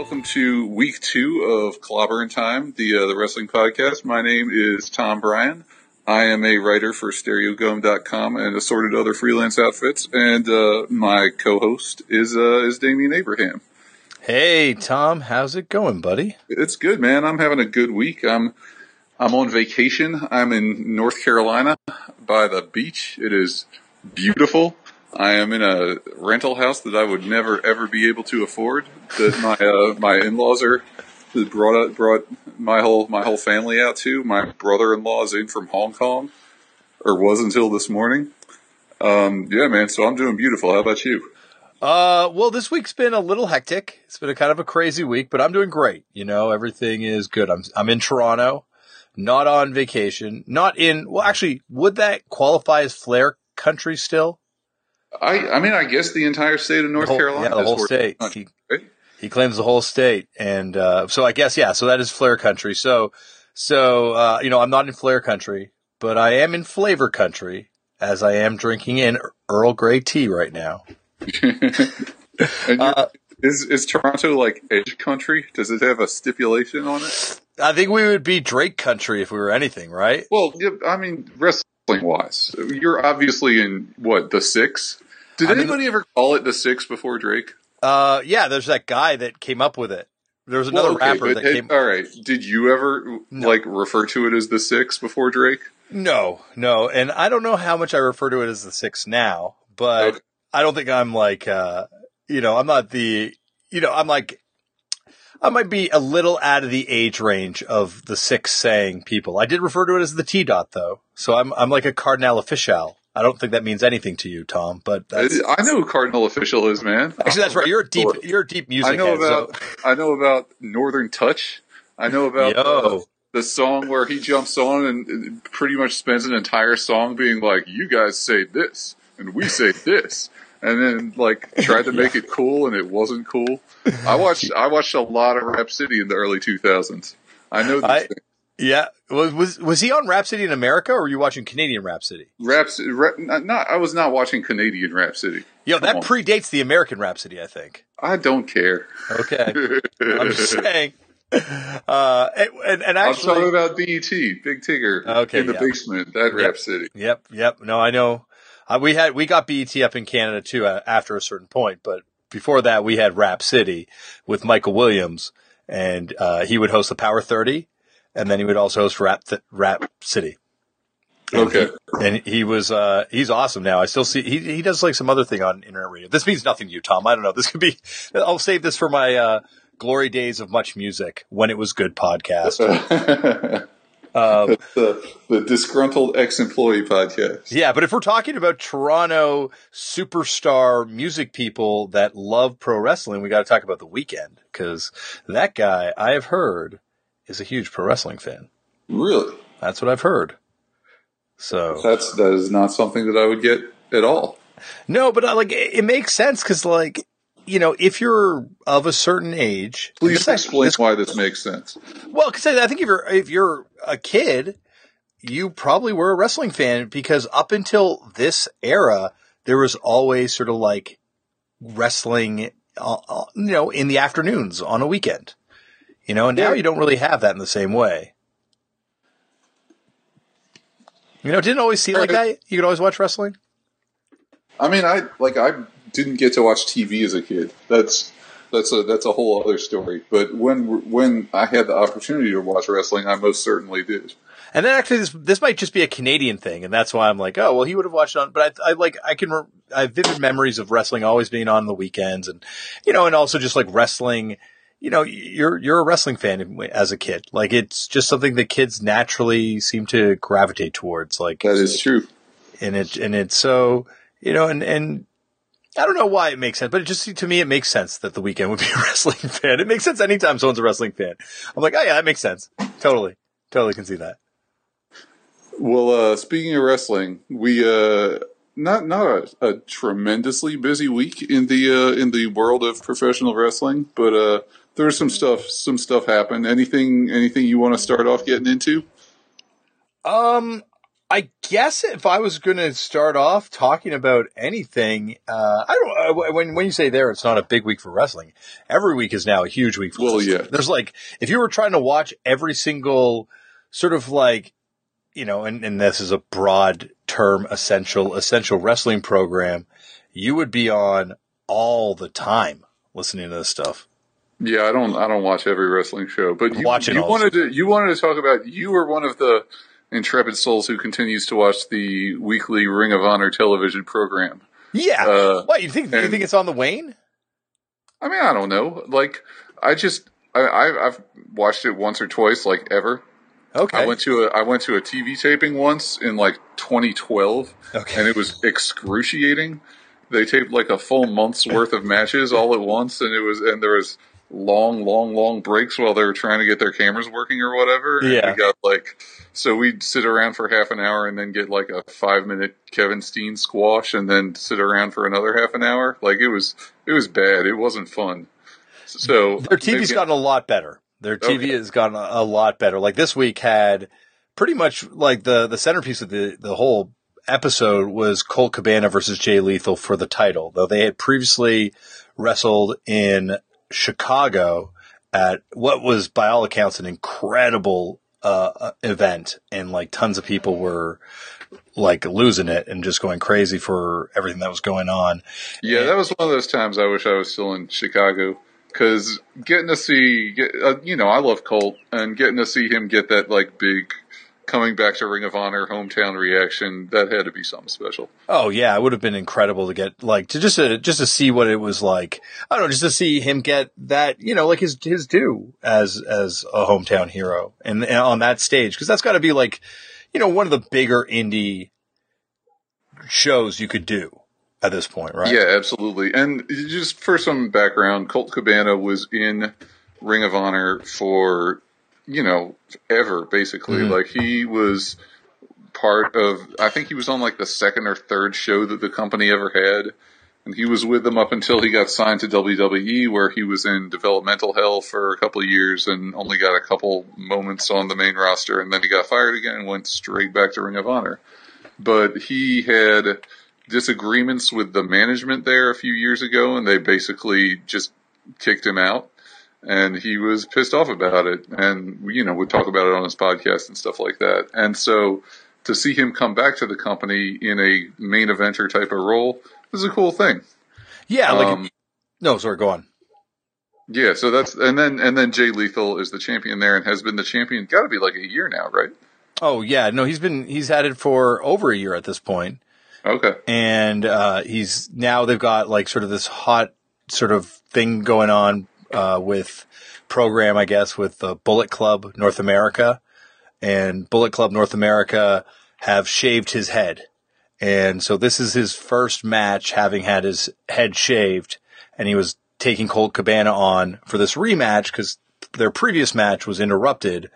Welcome to week two of Clobbering Time, the uh, the wrestling podcast. My name is Tom Breihan. I am a writer for Stereogum.com and assorted other freelance outfits, and uh, my co-host is uh, is Damian Abraham. Hey Tom, how's it going, buddy? It's good, man. I'm having a good week. I'm I'm on vacation. I'm in North Carolina by the beach. It is beautiful. I am in a rental house that I would never ever be able to afford. That my uh, my in laws are brought out, brought my whole my whole family out to. My brother in law is in from Hong Kong, or was until this morning. Um, yeah, man. So I'm doing beautiful. How about you? Uh, well, this week's been a little hectic. It's been a kind of a crazy week, but I'm doing great. You know, everything is good. I'm I'm in Toronto, not on vacation, not in. Well, actually, would that qualify as Flair country still? I I mean, I guess the entire state of North whole- Carolina. yeah, the whole state. Right? He claims the whole state, and uh, so I guess yeah. So that is Flair country. So so uh, you know, I'm not in Flair country, but I am in flavor country, as I am drinking in Earl Grey tea right now. Uh, is is Toronto like edge country? Does it have a stipulation on it? I think we would be Drake country if we were anything, right? Well, I mean, wrestling wise, you're obviously in what the six. Did anybody ever call it the six before Drake? Uh, yeah, there's that guy that came up with it. There was another Well, okay, rapper that hey, came. All right, did you ever No. like refer to it as the six before Drake? No, no, and I don't know how much I refer to it as the six now, but Okay. I don't think I'm like, uh, you know, I'm not the, you know, I'm like, I might be a little out of the age range of the six saying people. I did refer to it as the T dot though, so I'm I'm like a Kardinal Offishall. I don't think that means anything to you, Tom, but that's I know who Kardinal Offishall is, man. actually that's right. You're a deep, you're a deep music I know head, about so- I know about Northern Touch. I know about uh, the song where he jumps on and pretty much spends an entire song being like, "You guys say this and we say this," and then like tried to make it cool and it wasn't cool. I watched I watched a lot of Rap City in the early 2000s. I know these I- things. Yeah, was was was he on Rap City in America, or were you watching Canadian Rap City? Rap, rap not, I was not watching Canadian Rap City. Yo, Come that on. predates the American Rap City, I think. I don't care. Okay, I'm just saying. Uh, and, and, and I'm talking about BET, Big Tigger, Okay, in the yeah. basement, that Rap City. yep, yep. No, I know. Uh, we had we got BET up in Canada too uh, after a certain point, but before that, we had Rap City with Michael Williams, and uh, he would host the Power Thirty, and then he would also host Rap Th- Rap City. And Okay. he- and he was uh he's awesome now. I still see he he does like some other thing on internet radio. This means nothing to you, Tom. I don't know. This could be I'll save this for my uh glory days of much music when it was good podcast. Um, the, the disgruntled ex-employee podcast. yeah, but if we're talking about Toronto superstar music people that love pro wrestling, we got to talk about the Weeknd because that guy I have heard is a huge pro wrestling fan. Really, That's what I've heard. So that's that is not something that I would get at all. No, but uh, like it, it makes sense because like you know if you're of a certain age, Please explain this- why this makes sense. well, because I think if you're if you're a kid, you probably were a wrestling fan because up until this era, there was always sort of like wrestling, uh, uh, you know, in the afternoons on a weekend. You know, and now you don't really have that in the same way. You know, it didn't always seem like that. You could always watch wrestling. I mean, I like I didn't get to watch TV as a kid. That's that's a that's a whole other story. But when when I had the opportunity to watch wrestling, I most certainly did. And then actually, this this might just be a Canadian thing, and that's why I'm like, oh well, he would have watched it on. But I, I like I can re- I have vivid memories of wrestling always being on the weekends, and you know, and also just like wrestling. You know, you're you're a wrestling fan as a kid. Like it's just something that kids naturally seem to gravitate towards. Like That is true. and it and it's so you know, and and I don't know why it makes sense, but it just to me it makes sense that the Weeknd would be a wrestling fan. It makes sense anytime someone's a wrestling fan. I'm like, oh yeah, that makes sense. Totally, totally can see that. Well, uh, speaking of wrestling, we uh, not not a, a tremendously busy week in the uh, in the world of professional wrestling, but uh, there's some stuff some stuff happened. Anything anything you want to start off getting into? Um, I guess if I was going to start off talking about anything, uh, I don't. Uh, when when you say there, it's not a big week for wrestling. Every week is now a huge week for. Well, wrestling. yeah. There's like if you were trying to watch every single sort of like, you know, and, and this is a broad term, essential essential wrestling program, you would be on all the time listening to this stuff. Yeah, I don't I don't watch every wrestling show, but you, watching you all wanted to you wanted to talk about you were one of the intrepid souls who continues to watch the weekly Ring of Honor television program. Yeah. Uh, what you think? You think it's on the wane? I mean, I don't know. Like, I just I, I've watched it once or twice, like ever. Okay. I went to a I went to a TV taping once in like 2012, Okay. and it was excruciating. They taped like a full month's worth of matches all at once, and it was and there was long, long, long breaks while they were trying to get their cameras working or whatever. Yeah. we got like so we'd sit around for half an hour and then get like a five minute Kevin Steen squash, and then sit around for another half an hour. Like it was it was bad. It wasn't fun. So Their TV's maybe- gotten a lot better. Their TV Okay. has gotten a, a lot better. Like this week had pretty much like the, the centerpiece of the, the whole episode was Colt Cabana versus Jay Lethal for the title, though they had previously wrestled in Chicago at what was by all accounts an incredible, uh, event and like tons of people were like losing it and just going crazy for everything that was going on. Yeah, that was one of those times I wish I was still in Chicago because getting to see, get, uh, you know, I love Colt and getting to see him get that like big coming back to Ring of Honor hometown reaction that had to be something special. Oh yeah, it would have been incredible to get like to just to just to see what it was like. I don't know, just to see him get that you know like his his due as as a hometown hero and, and on that stage because that's got to be like you know one of the bigger indie shows you could do at this point, right? Yeah, absolutely. And just for some background, Colt Cabana was in Ring of Honor for, you know, ever basically. Mhm. Like he was part of, I think he was on like the second or third show that the company ever had. And he was with them up until he got signed to WWE, where he was in developmental hell for a couple of years and only got a couple moments on the main roster. And then he got fired again and went straight back to Ring of Honor. But he had disagreements with the management there a few years ago, and they basically just kicked him out. And he was pissed off about it, and you know would talk about it on his podcast and stuff like that. And so to see him come back to the company in a main eventer type of role is a cool thing. yeah. Like Um, no, sorry, go on. Yeah, so that's and then and then Jay Lethal is the champion there and has been the champion. Got to be like a year now, right? Oh yeah, no, he's been he's had it for over a year at this point. Okay. and uh, he's now they've got like sort of this hot sort of thing going on uh, with program, I guess, with the Bullet Club North America, and Bullet Club North America have shaved his head, and so this is his first match having had his head shaved, and he was taking Colt Cabana on for this rematch because their previous match was interrupted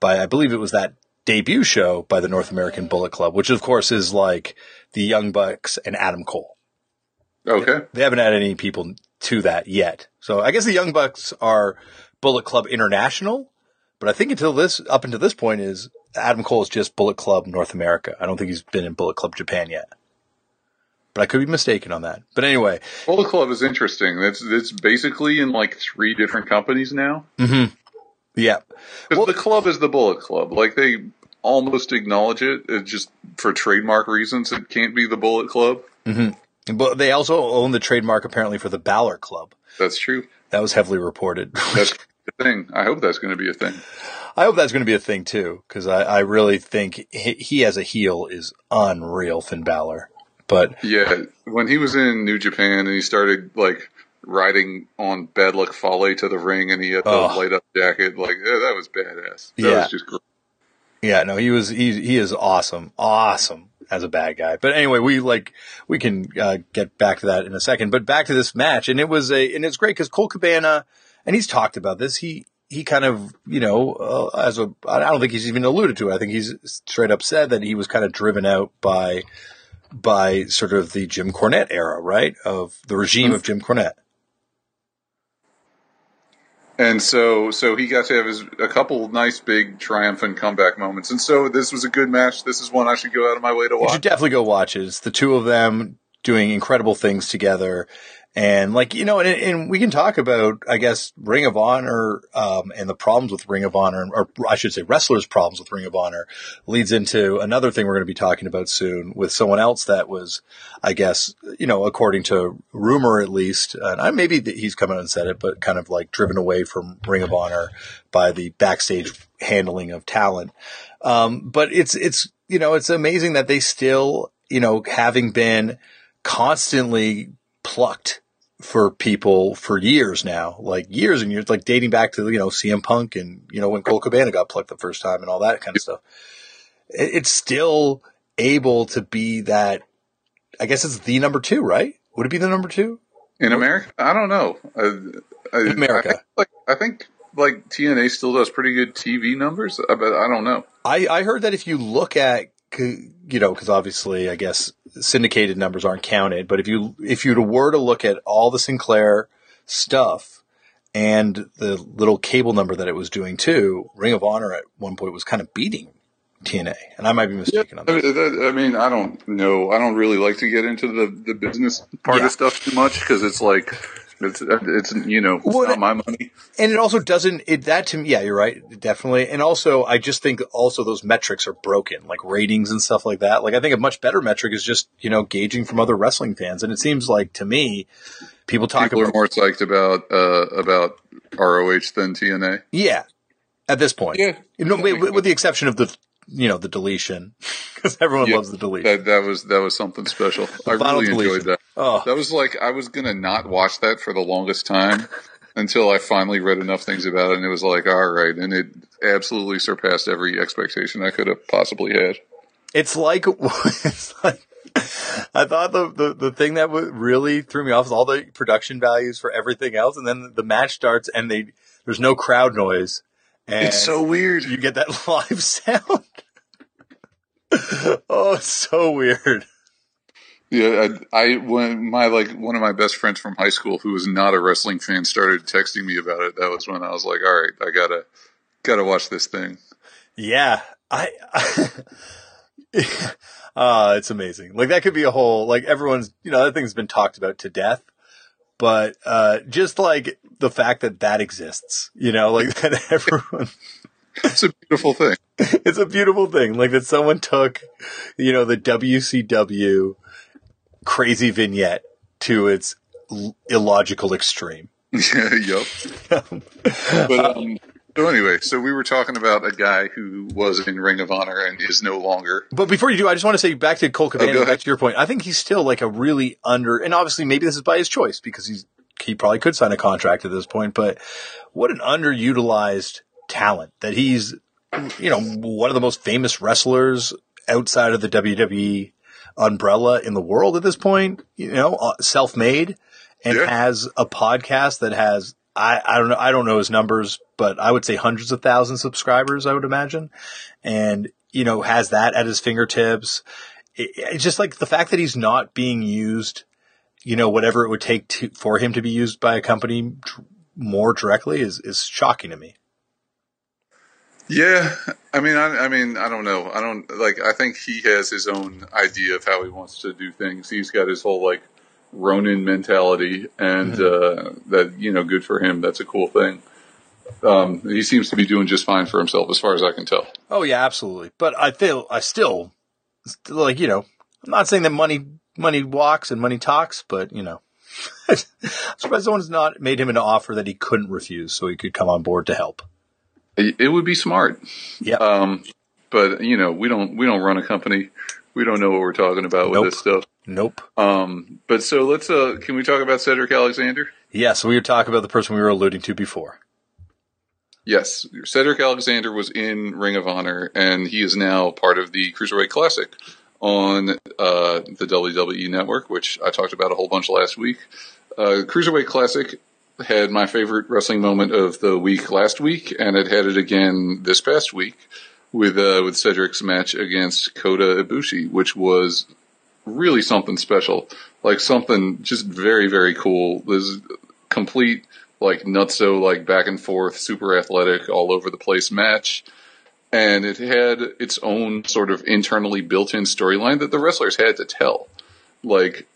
by I believe it was that debut show by the North American Bullet Club, which of course is like the Young Bucks and Adam Cole. Okay. They haven't had any people to that yet. So I guess the Young Bucks are Bullet Club International, but I think until this, up until this point is Adam Cole is just Bullet Club North America. I don't think he's been in Bullet Club Japan yet. But I could be mistaken on that. But anyway, Bullet Club is interesting. It's it's basically in like three different companies now. Mm-hmm. yeah. Because the club is the Bullet Club. Like they almost acknowledge it. It just for trademark reasons, it can't be the Bullet Club. Mm-hmm. But they also own the trademark apparently for the Balor Club. That's true. That was heavily reported. That's the thing. I hope that's going to be a thing. I hope that's going to be a thing too, because I, I really think he, he as a heel is unreal, Finn Balor. But Yeah, when he was in New Japan and he started like riding on Bad Luck Fale to the ring and he had the Oh. light up jacket, like yeah, that was badass. That Yeah. was just great. yeah, no, he was he he is awesome, awesome as a bad guy. But anyway, we like we can uh, get back to that in a second. But back to this match, and it was a and it's great because Colt Cabana, and he's talked about this. He he kind of you know uh, as a I don't think he's even alluded to it. I think he's straight up said that he was kind of driven out by by sort of the Jim Cornette era, right? Of the regime of Jim Cornette. And so, so he got to have his a couple nice big triumphant comeback moments. And so, this was a good match. This is one I should go out of my way to watch. You should definitely go watch it. It's the two of them doing incredible things together. And like, you know, and, and we can talk about, I guess, Ring of Honor, um, and the problems with Ring of Honor, or I should say wrestlers' problems with Ring of Honor leads into another thing we're going to be talking about soon with someone else that was, I guess, you know, according to rumor at least, and I, maybe he's come out and said it, but kind of like driven away from Ring of Honor by the backstage handling of talent. Um, but it's, it's, you know, it's amazing that they still, you know, having been constantly plucked for people for years now, like years and years, like dating back to, you know, CM Punk and, you know, when Colt Cabana got plucked the first time and all that kind of stuff. It- It's still able to be that, I guess it's the number two, right? Would it be the number two? In America, I don't know. I, I, America. I think, like I think like TNA still does pretty good TV numbers, uh, but I don't know. I, I heard that if you look at, you know, because obviously, I guess syndicated numbers aren't counted, but if you if you were to look at all the Sinclair stuff and the little cable number that it was doing too, Ring of Honor at one point was kind of beating TNA, and I might be mistaken on that. that- I mean, I don't know. I don't really like to get into the, the business part Yeah. of stuff too much because it's like it's it's you know it's Well, not my money. And it also doesn't, it, that to me, yeah, you're right, definitely. And also, I just think also those metrics are broken, like ratings and stuff like that. Like, I think a much better metric is just, you know, gauging from other wrestling fans. And it seems like to me, people talk People are more psyched about uh, about ROH than TNA. yeah, at this point. Yeah. You know, with, with the exception of the, you know, the deletion, because everyone Yeah. loves the deletion. That that was that was something special. I really deletion. enjoyed that. Oh. That was like I was gonna not watch that for the longest time until I finally read enough things about it, and it was like, all right, and it absolutely surpassed every expectation I could have possibly had. It's like, it's like, I thought the, the, the thing that really threw me off is all the production values for everything else. And then the match starts and they, there's no crowd noise. And It's so weird. you get that live sound. oh, it's so weird. Yeah, I, I when my like one of my best friends from high school who was not a wrestling fan started texting me about it. That was when I was like, all right, I gotta gotta watch this thing. Yeah. I, uh, it's amazing. Like that could be a whole, like everyone's, you know, that thing's been talked about to death, but, uh, just like the fact that that exists, you know, like that everyone, It's a beautiful thing. it's a beautiful thing. Like that someone took, you know, the WCW crazy vignette to its l- illogical extreme. yep. But um, so anyway, so we were talking about a guy who was in Ring of Honor and is no longer. But before you do, I just want to say back to Colt Cabana, Oh, back to your point. I think he's still like a really under, and obviously maybe this is by his choice because he's he probably could sign a contract at this point. But what an underutilized talent that he's, you know, one of the most famous wrestlers outside of the WWE umbrella in the world at this point. You know, uh, self-made, and Yeah. has a podcast that has. I, I don't know. I don't know his numbers, but I would say hundreds of thousands of subscribers. I would imagine, and you know has that at his fingertips. It, it's just like the fact that he's not being used, you know, whatever it would take to, for him to be used by a company more directly is is shocking to me. Yeah, I mean, I, I mean, I don't know. I don't like. I think he has his own idea of how he wants to do things. He's got his whole like Ronin mentality, and uh, that you know, good for him. That's a cool thing. Um, he seems to be doing just fine for himself, as far as I can tell. Oh yeah, absolutely. But I feel I still, still like you know, I'm not saying that money money walks and money talks, but you know, I'm surprised someone's not made him an offer that he couldn't refuse, so he could come on board to help. It, would be smart. Yeah. Um, but you know, we don't we don't run a company. We don't know what we're talking about Nope. with this stuff. Nope. Um, but so let's uh, can we talk about Cedric Alexander? Yeah, so we were talking about the person we were alluding to before. Yes, Cedric Alexander was in Ring of Honor, and he is now part of the Cruiserweight Classic on uh, the WWE Network, which I talked about a whole bunch last week. Uh, Cruiserweight Classic had my favorite wrestling moment of the week last week, and it had it again this past week with uh, with Cedric's match against Kota Ibushi, which was really something special, like something just very very cool. This complete like nutso like back and forth, super athletic, all over the place match. And it had its own sort of internally built in storyline that the wrestlers had to tell. Like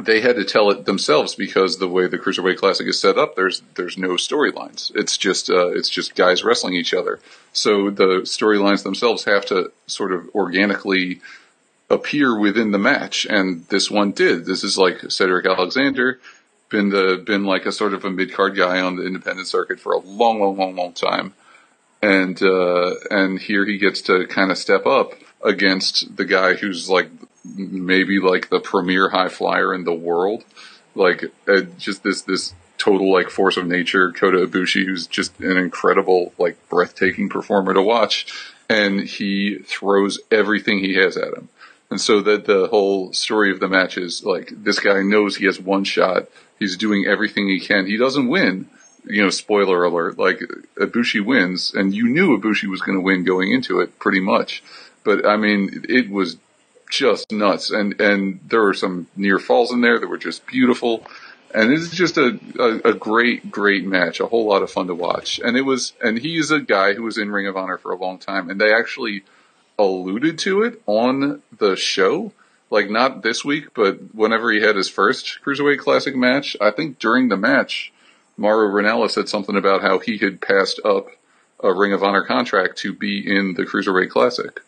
they had to tell it themselves because the way the Cruiserweight Classic is set up, there's there's no storylines. It's just uh, it's just guys wrestling each other. So the storylines themselves have to sort of organically appear within the match, and this one did. This is like Cedric Alexander, been the been like a sort of a mid card guy on the independent circuit for a long, long, long, long time, and uh, and here he gets to kind of step up against the guy who's like maybe like the premier high flyer in the world, like uh, just this this total like force of nature, Kota Ibushi, who's just an incredible like breathtaking performer to watch, and he throws everything he has at him. And so that the whole story of the match is like this guy knows he has one shot. He's doing everything he can. He doesn't win. You know, spoiler alert, like Ibushi wins and you knew Ibushi was going to win going into it pretty much. But I mean, it was just nuts. And, and there were some near falls in there that were just beautiful. And it's just a, a, a great, great match. A whole lot of fun to watch. And it was, and he is a guy who was in Ring of Honor for a long time and they actually alluded to it on the show. Like not this week, but whenever he had his first Cruiserweight Classic match, I think during the match, Mauro Ranallo said something about how he had passed up a Ring of Honor contract to be in the Cruiserweight Classic.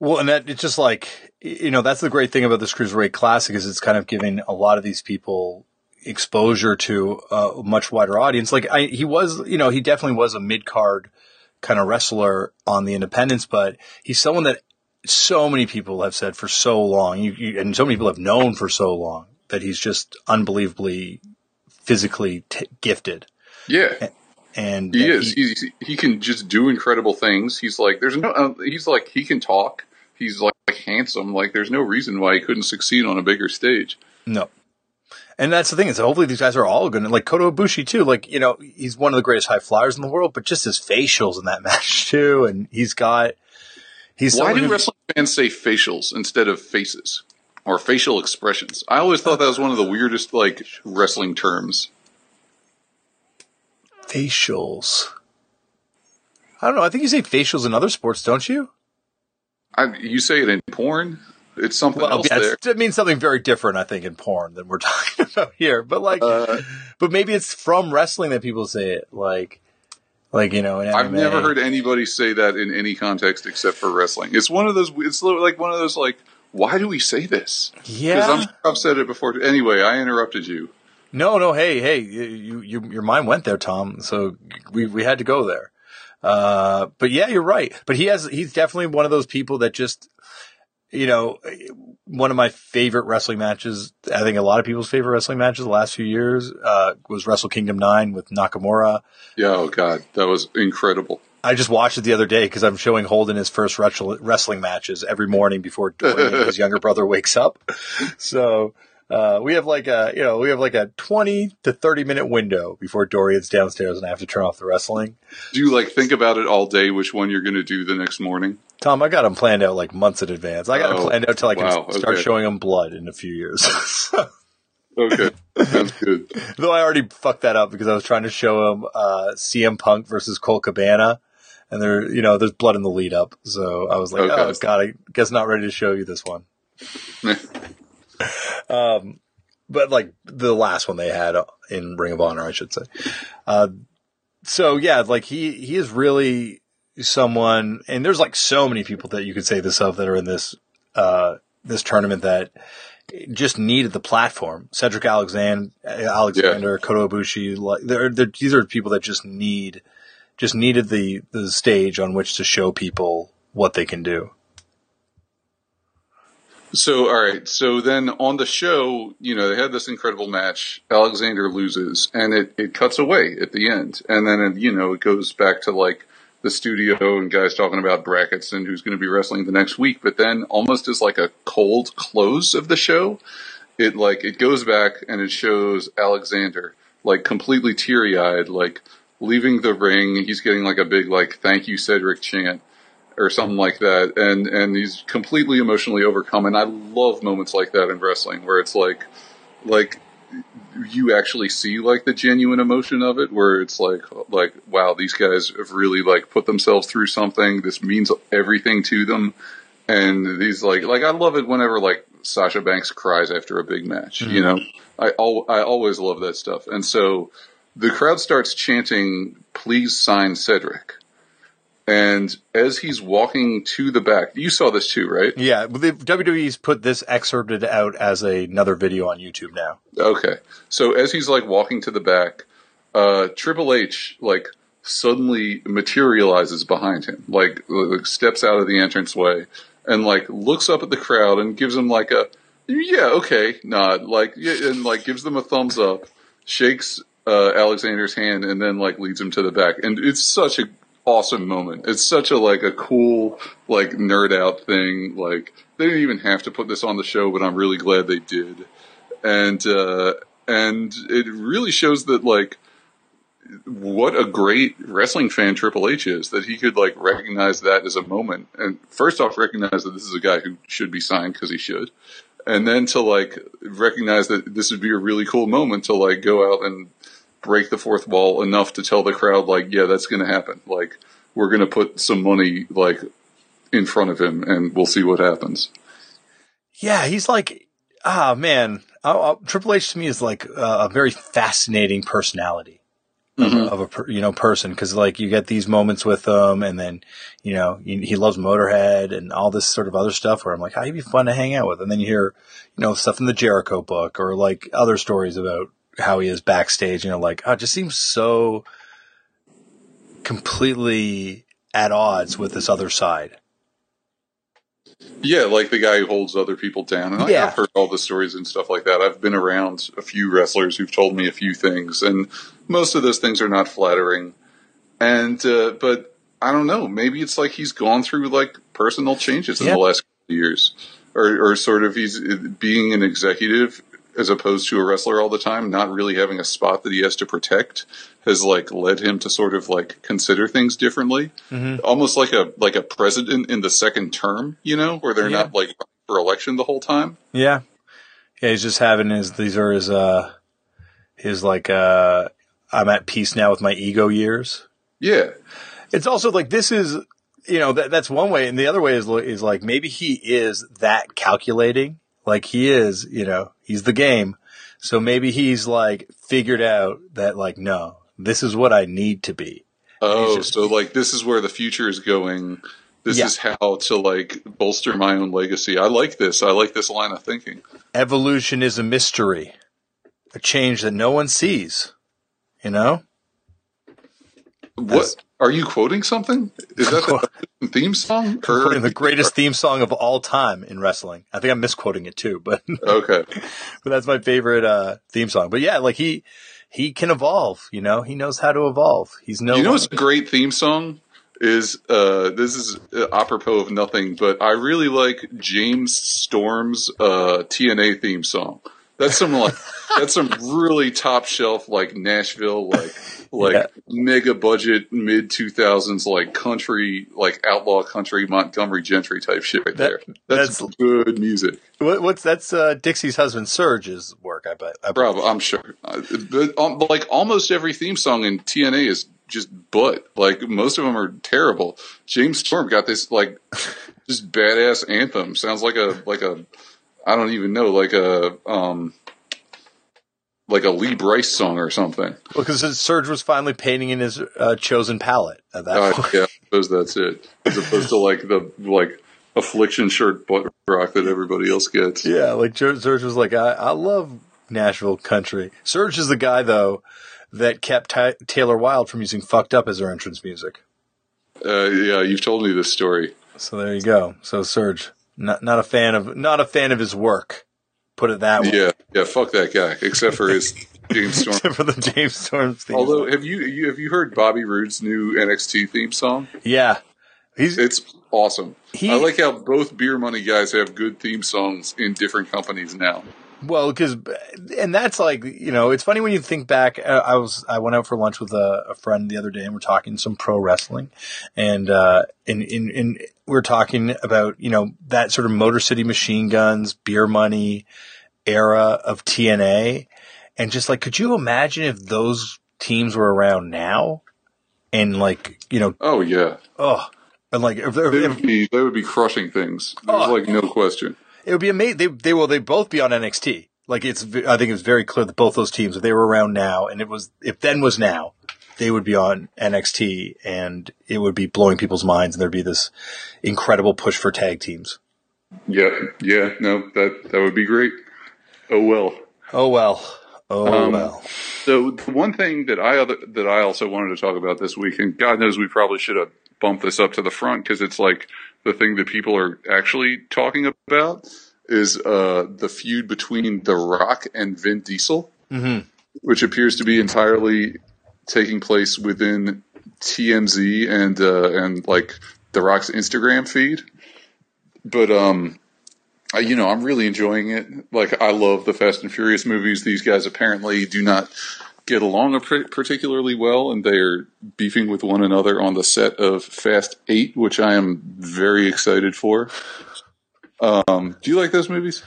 Well, and that it's just like you know that's the great thing about this cruiserweight classic is it's kind of giving a lot of these people exposure to a much wider audience. Like I, he was, you know, he definitely was a mid card kind of wrestler on the independents, but he's someone that so many people have said for so long, you, you, and so many people have known for so long that he's just unbelievably physically t- gifted. Yeah, And he that is. He's, he can just do incredible things. He's like, there's no. Uh, he's like, he can talk. He's like handsome. Like, there's no reason why he couldn't succeed on a bigger stage. No. And that's the thing is hopefully these guys are all going to like Kota Ibushi too. Like, you know, he's one of the greatest high flyers in the world, but just his facials in that match too. And he's got, he's Why do who- wrestling fans say facials instead of faces or facial expressions? I always thought that was one of the weirdest like wrestling terms. facials. I don't know. I think you say facials in other sports, don't you? I, you say it in porn. It's something Well, else yeah, there. it means something very different, I think, in porn than we're talking about here. But like, Uh, but maybe it's from wrestling that people say it. Like, like you know, in I've never heard anybody say that in any context except for wrestling. It's one of those. It's like one of those like, why do we say this? Because Yeah. I'm sure I've said it before. Anyway, I interrupted you. No, no. Hey, hey, you, you, your mind went there, Tom. So we, we had to go there. Uh, but yeah, you're right. But he has, he's definitely one of those people that just, you know, one of my favorite wrestling matches. I think a lot of people's favorite wrestling matches the last few years, uh, was Wrestle Kingdom 9 with Nakamura. Yeah. Oh God, that was incredible. I just watched it the other day because I'm showing Holden his first wrestling matches every morning before his younger brother, wakes up. So uh, we have like a you know we have like a 20 to 30 minute window before Dorian's downstairs and I have to turn off the wrestling. Do you like think about it all day? Which one you're going to do the next morning? Tom, I got them planned out like months in advance. I got Oh, planned out till I can wow, start okay. showing them blood in a few years. Okay, sounds good. Though I already fucked that up because I was trying to show him uh, CM Punk versus Colt Cabana, and there, you know, there's blood in the lead up. So I was like, Okay. oh god, I guess not ready to show you this one. um, but like the last one they had in Ring of Honor, I should say. Uh, so yeah, like he he is really someone, and there's like so many people that you could say this of that are in this uh this tournament that just needed the platform. Cedric Alexander, Alexander, yeah. Kota Ibushi, like they're, they're, these are people that just need, just needed the the stage on which to show people what they can do. So, all right. So then on the show, you know, they had this incredible match. Alexander loses and it, it cuts away at the end. And then, you know, it goes back to like the studio and guys talking about brackets and who's going to be wrestling the next week. But then almost as like a cold close of the show, it like, it goes back and it shows Alexander like completely teary eyed, like leaving the ring. He's getting like a big, like, thank you, Cedric chant or something like that, and and he's completely emotionally overcome. And I love moments like that in wrestling where it's like, like you actually see like the genuine emotion of it, where it's like, like wow, these guys have really like put themselves through something. This means everything to them, and these like like I love it whenever like Sasha Banks cries after a big match. Mm-hmm. You know, I al- I always love that stuff, and so the crowd starts chanting, "Please sign Cedric." And as he's walking to the back, you saw this too, right? Yeah, the WWE's put this excerpted out as a, another video on YouTube now. Okay, so as he's like walking to the back, uh, Triple H like suddenly materializes behind him, like, like steps out of the entranceway and like looks up at the crowd and gives them like a yeah okay nod, like yeah, and like gives them a thumbs up, shakes uh, Alexander's hand, and then like leads him to the back, and it's such a awesome moment. It's such a like a cool like nerd out thing. Like they didn't even have to put this on the show, but I'm really glad they did. And uh, and it really shows that like what a great wrestling fan Triple H is that he could like recognize that as a moment and first off recognize that this is a guy who should be signed because he should and then to like recognize that this would be a really cool moment to like go out and break the fourth wall enough to tell the crowd like, yeah, that's going to happen. Like we're going to put some money like in front of him and we'll see what happens. Yeah, he's like, ah, oh, man, uh, Triple H to me is like uh, a very fascinating personality mm-hmm. of, a, of, a, you know person because like you get these moments with him, and then you know he, he, loves Motorhead and all this sort of other stuff where I'm like, how oh, he'd be fun to hang out with, and then you hear you know stuff in the Jericho book or like other stories about how he is backstage. You know, like oh, it just seems so completely at odds with this other side. Yeah, like the guy who holds other people down. And yeah. I've heard all the stories and stuff like that. I've been around a few wrestlers who've told me a few things, and most of those things are not flattering. And uh, but I don't know. Maybe it's like he's gone through like personal changes in the last years, or, or sort of he's uh, being an executive as opposed to a wrestler all the time, not really having a spot that he has to protect, has like led him to sort of like consider things differently, mm-hmm. almost like a like a president in the second term, you know, where they're yeah. not like for election the whole time. Yeah, yeah, he's just having his these are his uh his like uh I'm at peace now with my ego years. Yeah, it's also like this is you know that that's one way, and the other way is is like maybe he is that calculating like he is, you know, he's the game. So maybe he's like figured out that like, no, this is what I need to be. Oh, just, so like this is where the future is going. This yeah. is how to like bolster my own legacy. I like this. I like this line of thinking. Evolution is a mystery, a change that no one sees. You know? What are you quoting something? Is that the theme song? Or? the greatest theme song of all time in wrestling. I think I'm misquoting it too, but okay. but that's my favorite uh, theme song. But yeah, like he he can evolve. You know, he knows how to evolve. He's no. You know, it's a great theme song. Is uh, this is uh, apropos of nothing, but I really like James Storm's uh, TNA theme song. That's some like that's some really top shelf like Nashville like like yeah. mega budget mid two thousands like country like outlaw country Montgomery Gentry type shit right that, there. That's, that's, good music. What, what's that's uh, Dixie's husband Serge's work? I bet. I Probably, I'm sure. Uh, but, um, like almost every theme song in TNA is just butt. Like most of them are terrible. James Storm got this like just badass anthem. Sounds like a like a I don't even know like a um like a Lee Brice song or something. Well, because Serge was finally painting in his uh, chosen palette at that uh, point. Yeah, I suppose that's it. As opposed to like the like affliction shirt butt rock that everybody else gets. Yeah, like Serge was like, I, I love Nashville country. Serge is the guy though that kept Ty- Taylor Wilde from using "fucked up" as her entrance music. Uh, yeah, you've told me this story. So there you go. So Serge, not not a fan of not a fan of his work. Put it that way. Yeah, yeah, fuck that guy. Except for his James Storm. Except for the James Storm theme. Although, have you, you have you heard Bobby Roode's new NXT theme song? yeah, he's It's awesome. He- I like how both beer money guys have good theme songs in different companies now. Well, because and that's like you know, it's funny when you think back. uh, I was I went out for lunch with a, a friend the other day, and we're talking some pro wrestling, and uh, in in in we're talking about you know that sort of Motor City Machine Guns, Beer Money era of TNA, and just like, could you imagine if those teams were around now, and like you know, Oh yeah, oh, and like if, they would be they would be crushing things. There's Oh. like no question. It would be amazing. They they will they both be on NXT. Like it's I think it's very clear that both those teams if they were around now and it was if then was now they would be on NXT and it would be blowing people's minds and there'd be this incredible push for tag teams. Yeah, yeah, no, that that would be great. Oh well. Oh well. Oh Um, well. So the one thing that I other, that I also wanted to talk about this week, and God knows we probably should have bumped this up to the front because it's like the thing that people are actually talking about is uh, the feud between The Rock and Vin Diesel, Mhm. which appears to be entirely taking place within TMZ and uh, and like The Rock's Instagram feed. But um, I, you know, I'm really enjoying it. Like, I love the Fast and Furious movies. These guys apparently do not get along particularly well, and they are beefing with one another on the set of Fast Eight, which I am very excited for. Um, do you like those movies?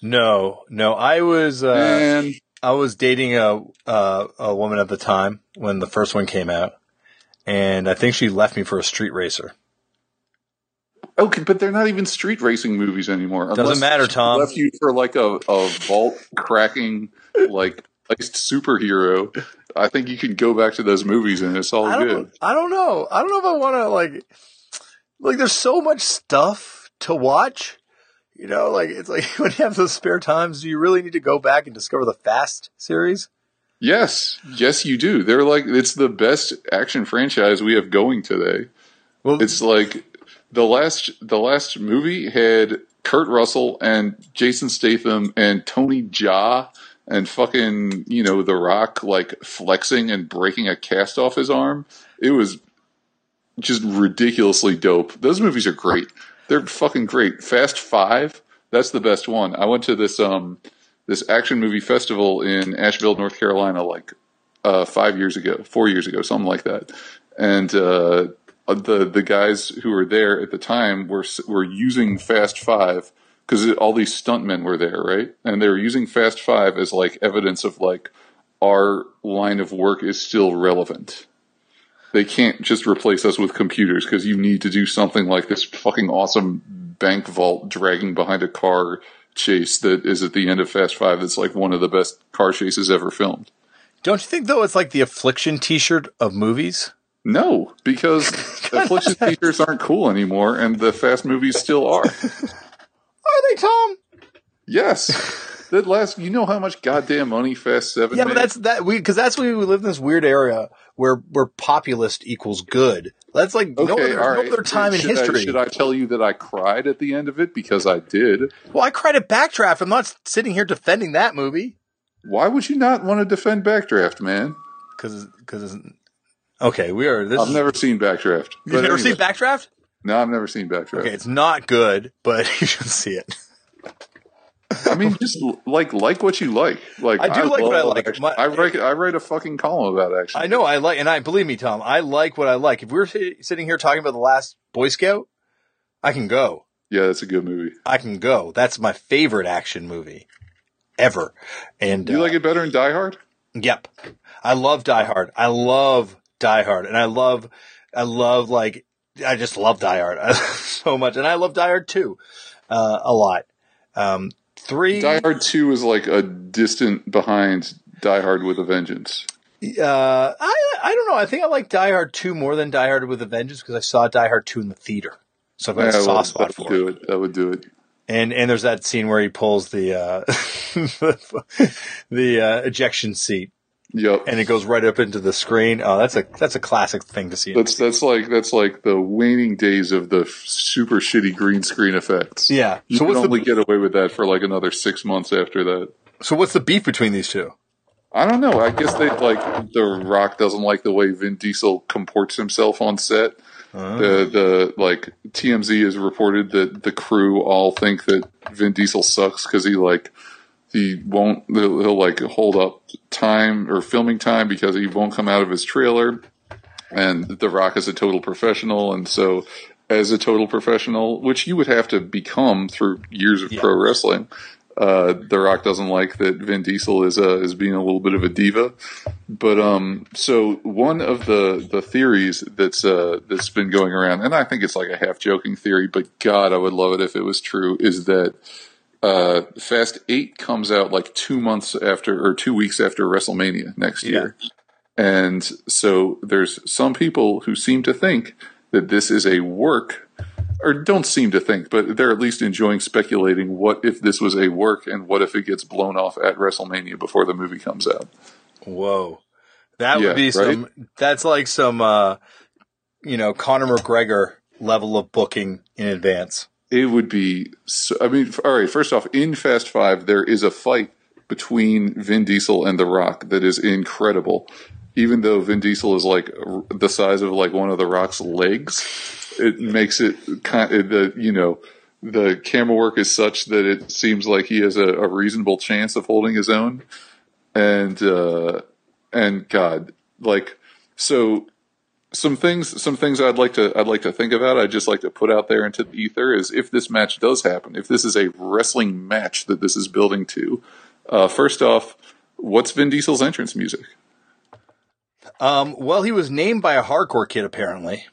No, no. I was uh, and I was dating a uh, a woman at the time when the first one came out, and I think she left me for a street racer. okay, but they're not even street racing movies anymore. Doesn't matter, Tom. Left you for like a, a vault cracking like iced superhero. I think you can go back to those movies and it's all I good. I don't know. I don't know if I want to like, like. There's so much stuff to watch. You know, like it's like when you have those spare times, do you really need to go back and discover the Fast series? Yes, yes, you do. They're like it's the best action franchise we have going today. Well, It's like the last the last movie had Kurt Russell and Jason Statham and Tony Jaa and fucking you know The Rock like flexing and breaking a cast off his arm. It was just ridiculously dope. Those movies are great. They're fucking great. Fast Five, that's the best one. I went to this um this action movie festival in Asheville, North Carolina, like uh, five years ago, four years ago, something like that. And uh, the the guys who were there at the time were were using Fast Five because all these stuntmen were there, right? And they were using Fast Five as like evidence of like our line of work is still relevant. They can't just replace us with computers because you need to do something like this fucking awesome bank vault dragging behind a car chase that is at the end of Fast Five. That's like one of the best car chases ever filmed. don't you think though it's like the Affliction T-shirt of movies? No, because affliction t-shirts aren't cool anymore, and the fast movies still are. Are they, Tom? Yes, that last. You know how much goddamn money Fast Seven? Yeah, made? but that's that we because that's why we live in this weird area where where populist equals good. That's like no other, no right. other time in Should I- history. should I tell you that I cried at the end of it because I did? Well, I cried at Backdraft. I'm not sitting here defending that movie Why would you not want to defend Backdraft, man? because because okay, we are. This I've is- never seen Backdraft. You've never anyway. seen Backdraft? No, I've never seen Backdraft. Okay, it's not good, but you should see it. I mean, just like like what you like. Like I do like what I like. My- I write I write a fucking column about action. I know I like, and I believe me, Tom. I like what I like. If we were sitting here talking about the last Boy Scout, I can go. Yeah, that's a good movie. I can go. That's my favorite action movie ever. And you uh, like it better than Die Hard? Yep. I love Die Hard. I love Die Hard. And I love, I love like, I just love Die Hard so much. And I love Die Hard 2, uh, a lot. Um, three, Die Hard Two is like a distant behind Die Hard with a Vengeance. uh, I, I don't know. I think I like Die Hard 2 more than Die Hard with a Vengeance because I saw Die Hard 2 in the theater. So I've got a Yeah, well, soft spot that for would it. do it. That would do it. And and there's that scene where he pulls the uh, the uh, ejection seat Yep. and it goes right up into the screen. Oh, that's a that's a classic thing to see. That's that's like that's like the waning days of the f- super shitty green screen effects. yeah. You So can only the get away with that for like another six months after that. so what's the beef between these two? I don't know. I guess they like the Rock doesn't like the way Vin Diesel comports himself on set. Oh. The the like TMZ has reported that the crew all think that Vin Diesel sucks because he like he won't he'll, he'll like hold up time or filming time because he won't come out of his trailer. And The Rock is a total professional, and so as a total professional, which you would have to become through years of pro wrestling, uh, The Rock doesn't like that Vin Diesel is uh, is being a little bit of a diva. But um, so one of the the theories that's uh that's been going around, and I think it's like a half joking theory, but God, I would love it if it was true, is that uh, Fast Eight comes out like two months after or two weeks after WrestleMania next year. And so there's some people who seem to think that this is a work, or don't seem to think, but they're at least enjoying speculating what if this was a work and what if it gets blown off at WrestleMania before the movie comes out. Whoa, that Yeah, would be some. That's like some, uh, you know, Conor McGregor level of booking in advance. It would be, so, I mean, all right, first off, in Fast Five, there is a fight between Vin Diesel and The Rock that is incredible. Even though Vin Diesel is like the size of like one of The Rock's legs, it makes it kind of the, you know, the camera work is such that it seems like he has a, a reasonable chance of holding his own. And, uh, and God, like, so some things some things I'd like to I'd like to think about. I'd just like to put out there into the ether is if this match does happen, if this is a wrestling match that this is building to. Uh, first off, what's Vin Diesel's entrance music? Um, well, he was named by a hardcore kid apparently,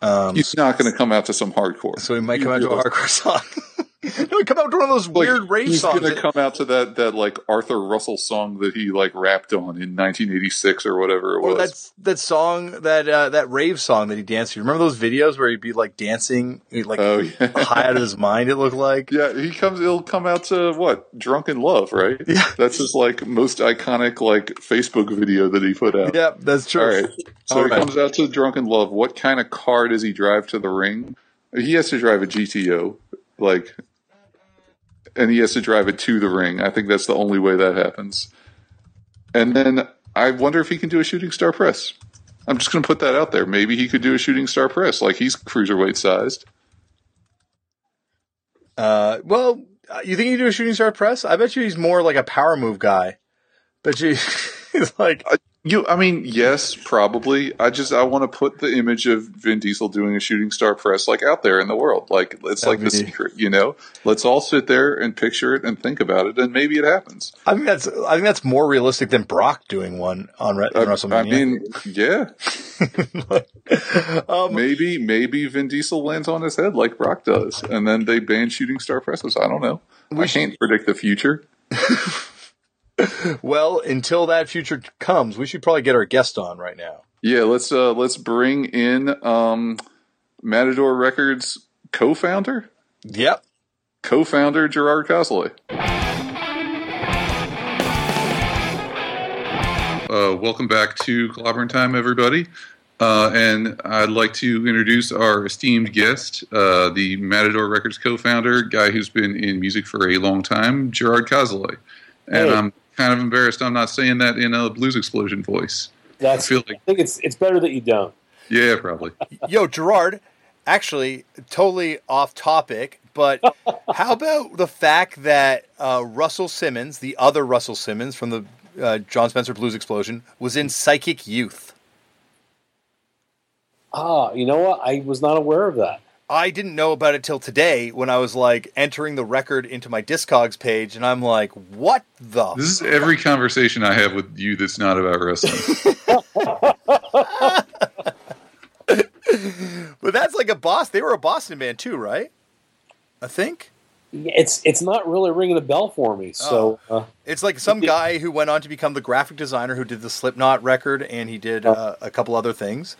um, He's not going to come out to some hardcore. so he might come out to a hardcore song. no, he come out to one of those Like, weird rave he's songs. going to come out to that that like Arthur Russell song that he like rapped on in 1986 or whatever it or was. that that song that uh, that rave song that he danced to. Remember those videos where he'd be like dancing, like Oh, yeah. high out of his mind? It looked like. Yeah, he comes. He'll come out to what? Drunken Love, right? Yeah. that's his like most iconic like Facebook video that he put out. Yeah, that's true. All right. So All he right. comes out to Drunken Love. What kind of car does he drive to the ring? He has to drive a GTO, like, and he has to drive it to the ring. I think that's the only way that happens. And then I wonder if he can do a shooting star press. I'm just going to put that out there. Maybe he could do a shooting star press. Like he's cruiserweight sized. Uh, well, you think he do a shooting star press? I bet you he's more like a power move guy. But you he's like You, I mean, yes, probably. I just I want to put the image of Vin Diesel doing a shooting star press like out there in the world. Like it's like the secret, you know. Let's all sit there and picture it and think about it, and maybe it happens. I think that's I think that's more realistic than Brock doing one on, Re- on I, WrestleMania. I mean, yeah, um, maybe maybe Vin Diesel lands on his head like Brock does, and then they ban shooting star presses. I don't know. I can't predict the future. well, until that future comes, we should probably get our guest on right now. Yeah, let's uh let's bring in um Matador Records co-founder, Yep. co-founder Gerard Cosloy. Uh, welcome back to Clobbering Time, everybody. Uh, and I'd like to introduce our esteemed guest, uh, the Matador Records co-founder, guy who's been in music for a long time, Gerard Cosloy. And Hey. I'm kind of embarrassed I'm not saying that in a blues explosion voice. That's. I feel like I think it's it's better that you don't. Yeah, probably. Yo, Gerard, actually, totally off topic, but how about the fact that uh, Russell Simmons, the other Russell Simmons from the uh, Jon Spencer Blues Explosion, was in Psychic Youth? Ah, you know what? I was not aware of that. I didn't know about it till today when I was like entering the record into my Discogs page, and I'm like, what the? This is every conversation I have with you that's not about wrestling. But that's like a boss. They were a Boston band too, right? I think. It's it's not really ringing a bell for me. So uh, It's like some guy who went on to become the graphic designer who did the Slipknot record and he did uh, a couple other things.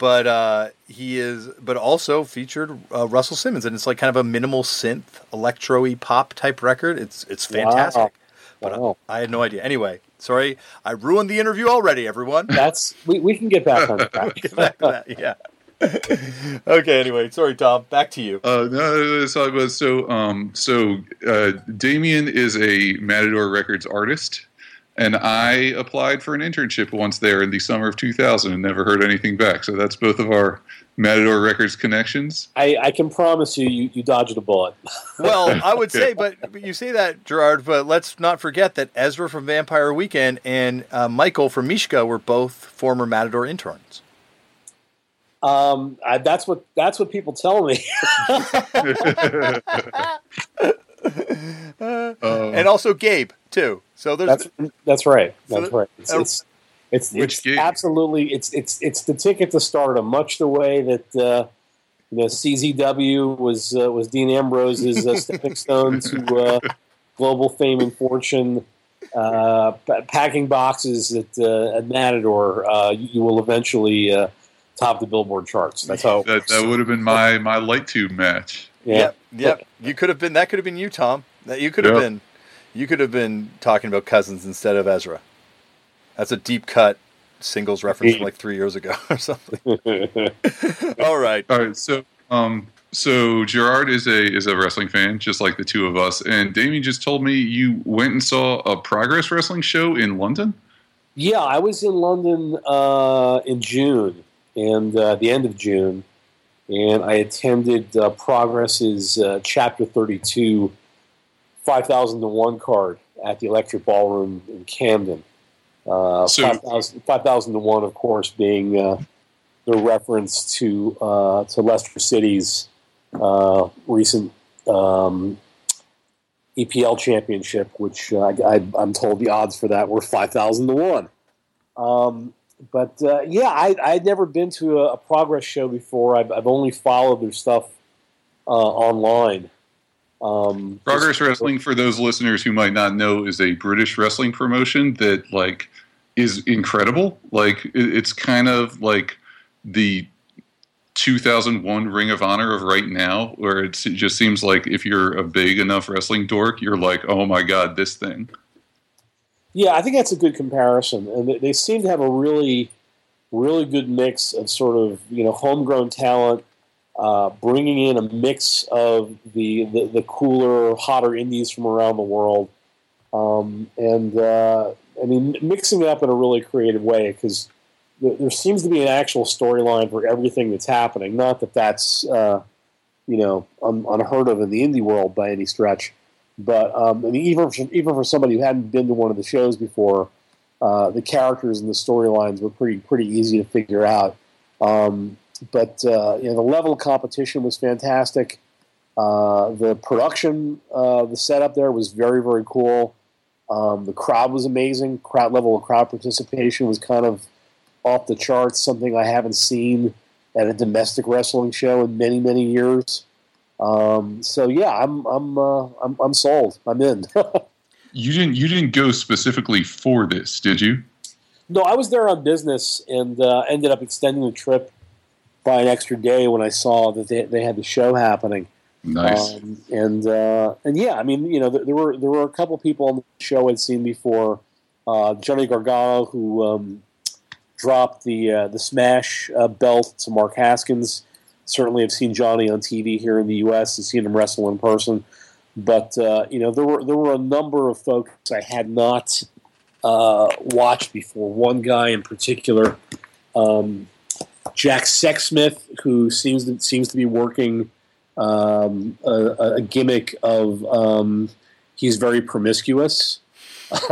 But uh, he is, but also featured uh, Russell Simmons, and it's like kind of a minimal synth, electro-y pop type record. It's it's fantastic. Wow. But Wow. I, I had no idea. Anyway, sorry, I ruined the interview already. Everyone, That's we, we can get back on track. get back to that. Yeah. okay. Anyway, sorry, Tom. Back to you. Uh, no, so, but so, um, so uh, Damian is a Matador Records artist, and I applied for an internship once there in the summer of 2000 and never heard anything back. So that's both of our Matador Records connections. I, I can promise you, you, you dodged a bullet. Well, I would say, but but you say that, Gerard, but let's not forget that Ezra from Vampire Weekend and uh, Michael from Mishka were both former Matador interns. Um, I, that's what that's what people tell me. Um, and also Gabe, too. So there's. That's that's right. That's the- right. It's uh, it's it's, Which it's absolutely it's it's it's the ticket to stardom. Much the way that uh, you know CZW was uh, was Dean Ambrose's uh, stepping stone to uh, global fame and fortune. Uh, packing boxes at, uh, at Matador, uh, you, you will eventually uh, top the Billboard charts. That's how. that that would have been my my light tube match. yeah. Yep, yep. You could have been. That could have been you, Tom. That you could have been. You could have been talking about cousins instead of Ezra. That's a deep cut singles reference from like three years ago or something. All right. All right, so um, so Gerard is a is a wrestling fan, just like the two of us. And Damian just told me you went and saw a Progress Wrestling show in London. Yeah, I was in London uh, in June and uh, the end of June, and I attended uh, Progress's uh, Chapter 32 5000 to 1 card at the Electric Ballroom in Camden. Uh, So- 5000 5000 to 1, of course, being uh, the reference to, uh, to Leicester City's uh, recent um, EPL championship, which uh, I, I, I'm told the odds for that were 5,000 to 1. Um, but uh, yeah, I, I'd never been to a, a Progress show before. I've, I've only followed their stuff uh, online. Um, Progress Wrestling, for those listeners who might not know, is a British wrestling promotion that like is incredible. Like it, it's kind of like the 2001 Ring of Honor of right now, where it's, it just seems like if you're a big enough wrestling dork, you're like, oh my god, this thing. Yeah, I think that's a good comparison, and they, they seem to have a really, really good mix of sort of you know homegrown talent, uh, bringing in a mix of the, the the cooler, hotter indies from around the world, um, and uh, I mean mixing it up in a really creative way because there, there seems to be an actual storyline for everything that's happening. Not that that's uh, you know un, unheard of in the indie world by any stretch. But um, I mean, even for, even for somebody who hadn't been to one of the shows before, uh, the characters and the storylines were pretty pretty easy to figure out. Um, but uh, you know, the level of competition was fantastic. Uh, the production, uh, the setup there was very very cool. Um, the crowd was amazing. Crowd level of crowd participation was kind of off the charts. Something I haven't seen at a domestic wrestling show in many many years. Um, so yeah, I'm I'm, uh, I'm I'm sold. I'm in. You didn't you didn't go specifically for this, did you? no, I was there on business and uh, ended up extending the trip by an extra day when I saw that they, they had the show happening. Nice. Um, and uh, and yeah, I mean, you know, there, there were there were a couple people on the show I'd seen before. Uh, Johnny Gargano, who um, dropped the uh, the Smash uh, belt to Mark Haskins. Certainly, I've seen Johnny on TV here in the U.S. and seen him wrestle in person. But uh, you know, there were there were a number of folks I had not uh, watched before. One guy in particular, um, Jack Sexsmith, who seems to, seems to be working um, a, a gimmick of um, he's very promiscuous,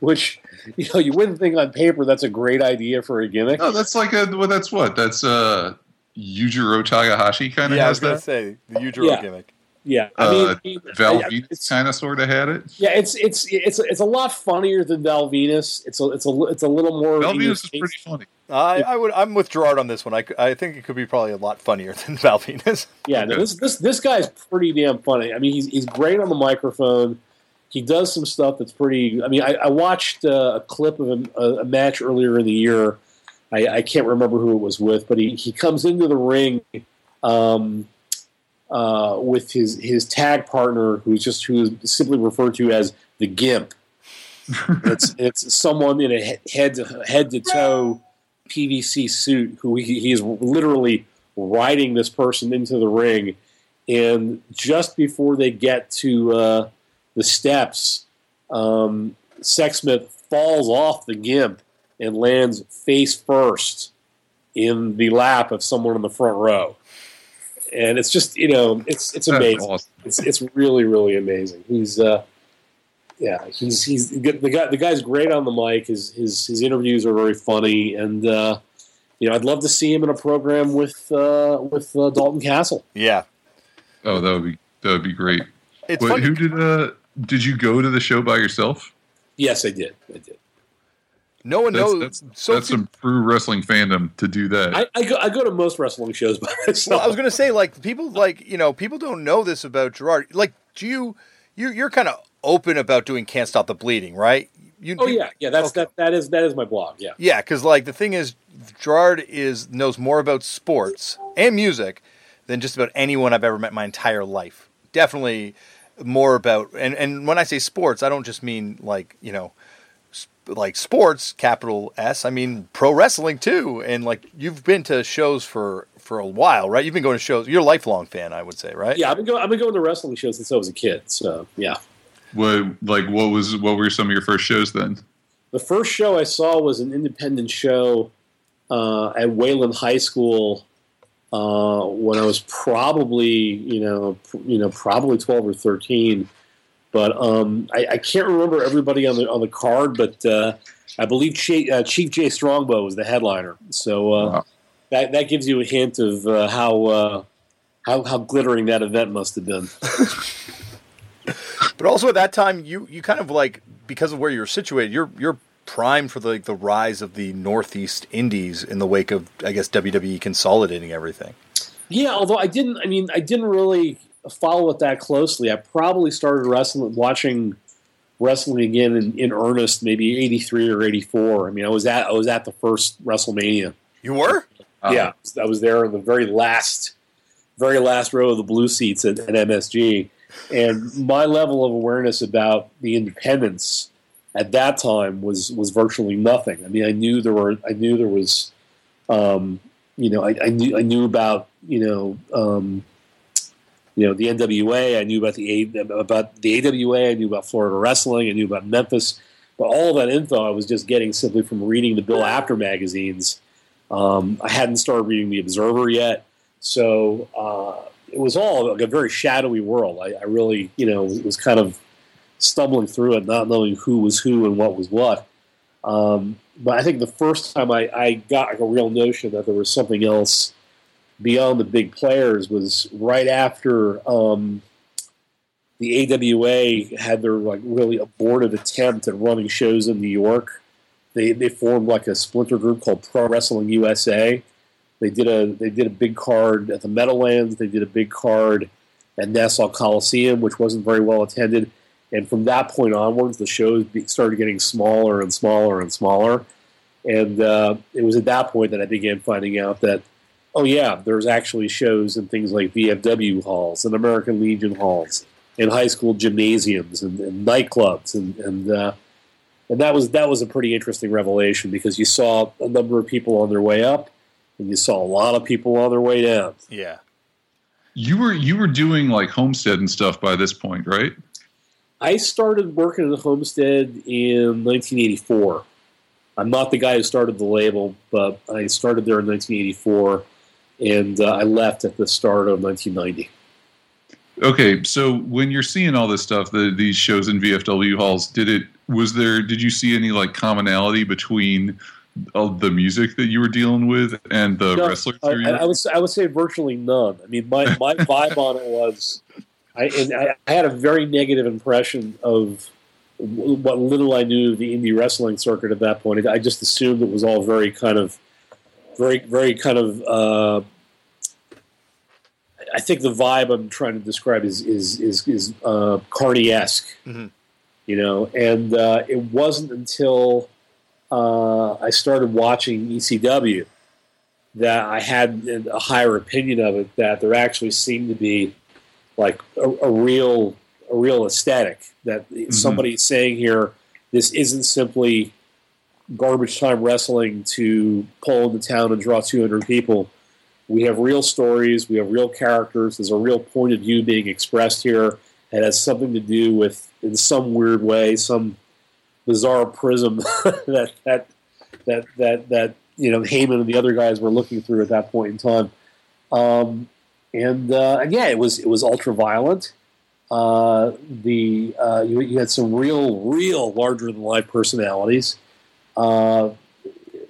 which you know you wouldn't think on paper that's a great idea for a gimmick. Oh, that's like a well, that's what that's uh Yujiro Takahashi kind of Yeah, I was going to that. say the Yujiro Yeah. gimmick. Yeah, I Uh, mean, Val I- Venis kind of sort of had it. yeah, it's it's it's it's a lot funnier than Val Venis. It's a it's a it's a little more. Val Venis is pretty funny. I, I would. I'm with Gerard on this one. I, I think it could be probably a lot funnier than Val Venis. Yeah, no, this this this guy's pretty damn funny. I mean, he's he's great on the microphone. He does some stuff that's pretty. I mean, I, I watched uh, a clip of a, a match earlier in the year I, I can't remember who it was with, but he, he comes into the ring um, uh, with his his tag partner, who's just who is simply referred to as the Gimp. it's it's someone in a head to, head to toe PVC suit who he, he is literally riding this person into the ring, and just before they get to uh, the steps, um, Sexsmith falls off the Gimp and lands face first in the lap of someone in the front row. And it's just you know it's it's amazing. awesome. It's it's really really amazing. He's uh, yeah he's he's the guy the guy's great on the mic. His his his interviews are very funny, and uh, you know I'd love to see him in a program with uh, with uh, Dalton Castle. Yeah, Oh, that would be that would be great. it's Wait, funny. who did uh did you go to the show by yourself? Yes, I did. I did. No one That's knows. that's, so that's few- some true wrestling fandom to do that. I, I go I go to most wrestling shows by myself. Well, I was going to say, like, people, like, you know, people don't know this about Gerard. Like, do you, you you're kind of open about doing Can't Stop the Bleeding, right? You, oh yeah, yeah. That's Okay. that that is that is my blog. Yeah. Yeah, because, like, the thing is, Gerard is knows more about sports and music than just about anyone I've ever met in my entire life. Definitely more about, and, and when I say sports, I don't just mean, like, you know, sp- like sports, capital S. I mean pro wrestling too, and like you've been to shows for for a while, right? You've been going to shows. You're a lifelong fan, I would say, right? Yeah, I've been going. I've been going to wrestling shows since I was a kid. So yeah, what like what was what were some of your first shows then? the first show I saw was an independent show uh, at Wayland High School uh, when I was probably you know pr- you know probably twelve or thirteen. But um, I, I can't remember everybody on the on the card, but uh, I believe Chief, uh, Chief Jay Strongbow was the headliner. So uh, Wow. that that gives you a hint of uh, how. Uh, how, how glittering that event must have been. But also at that time, you you kind of like because of where you're situated, you're you're primed for the like, the rise of the Northeast Indies in the wake of I guess WWE consolidating everything. Yeah, although I didn't. I mean, I didn't really follow it that closely. I probably started wrestling, watching wrestling again in, in earnest, maybe eighty three or eighty four. I mean, I was at I was at the first WrestleMania. You were? Uh, yeah, I was there in the very last, very last row of the blue seats at, at MSG, and my level of awareness about the independents at that time was was virtually nothing. I mean, I knew there were, I knew there was, um, you know, I, I knew I knew about you know. Um, you know the NWA. I knew about the A, about the AWA. I knew about Florida wrestling. I knew about Memphis. But all that info I was just getting simply from reading the Bill Apter magazines. Um, I hadn't started reading the Observer yet, so uh, it was all like a very shadowy world. I, I really, you know, was, was kind of stumbling through it, not knowing who was who and what was what. Um, but I think the first time I, I got like a real notion that there was something else beyond the big players was right after um, the AWA had their like really abortive attempt at running shows in New York. They they formed like a splinter group called Pro Wrestling USA. They did a they did a big card at the Meadowlands. They did a big card at Nassau Coliseum, which wasn't very well attended. And from that point onwards, the shows started getting smaller and smaller and smaller. And uh, it was at that point that I began finding out that, oh yeah, there's actually shows in things like VFW halls and American Legion halls and high school gymnasiums and, and nightclubs and and uh, and that was that was a pretty interesting revelation because you saw a number of people on their way up and you saw a lot of people on their way down. Yeah. You were you were doing like Homestead and stuff by this point, right? I started working at the Homestead in 1984. I'm not the guy who started the label, but I started there in 1984, and uh, I left at the start of 1990. Okay, so when you're seeing all this stuff, the these shows in VFW halls, did it was there did you see any like commonality between uh, the music that you were dealing with and the No, wrestlers? I, I, I would I would say virtually none. I mean, my, my vibe on it was, I, and I, I had a very negative impression of what little I knew of the indie wrestling circuit at that point. I just assumed it was all very kind of, very very kind of. Uh, I think the vibe I'm trying to describe is is is, is uh, Carney esque, Mhm. you know. And uh, it wasn't until uh, I started watching ECW that I had a higher opinion of it. That there actually seemed to be like a, a real a real aesthetic. That mm-hmm. somebody's saying here, this isn't simply garbage time wrestling to pull into town and draw 200 people. We have real stories. We have real characters. There's a real point of view being expressed here. It has something to do with, in some weird way, some bizarre prism that that that that that you know Heyman and the other guys were looking through at that point in time. Um, and uh, and yeah, it was it was ultra violent. Uh, the uh, you, you, had some real, real larger than life personalities. Uh,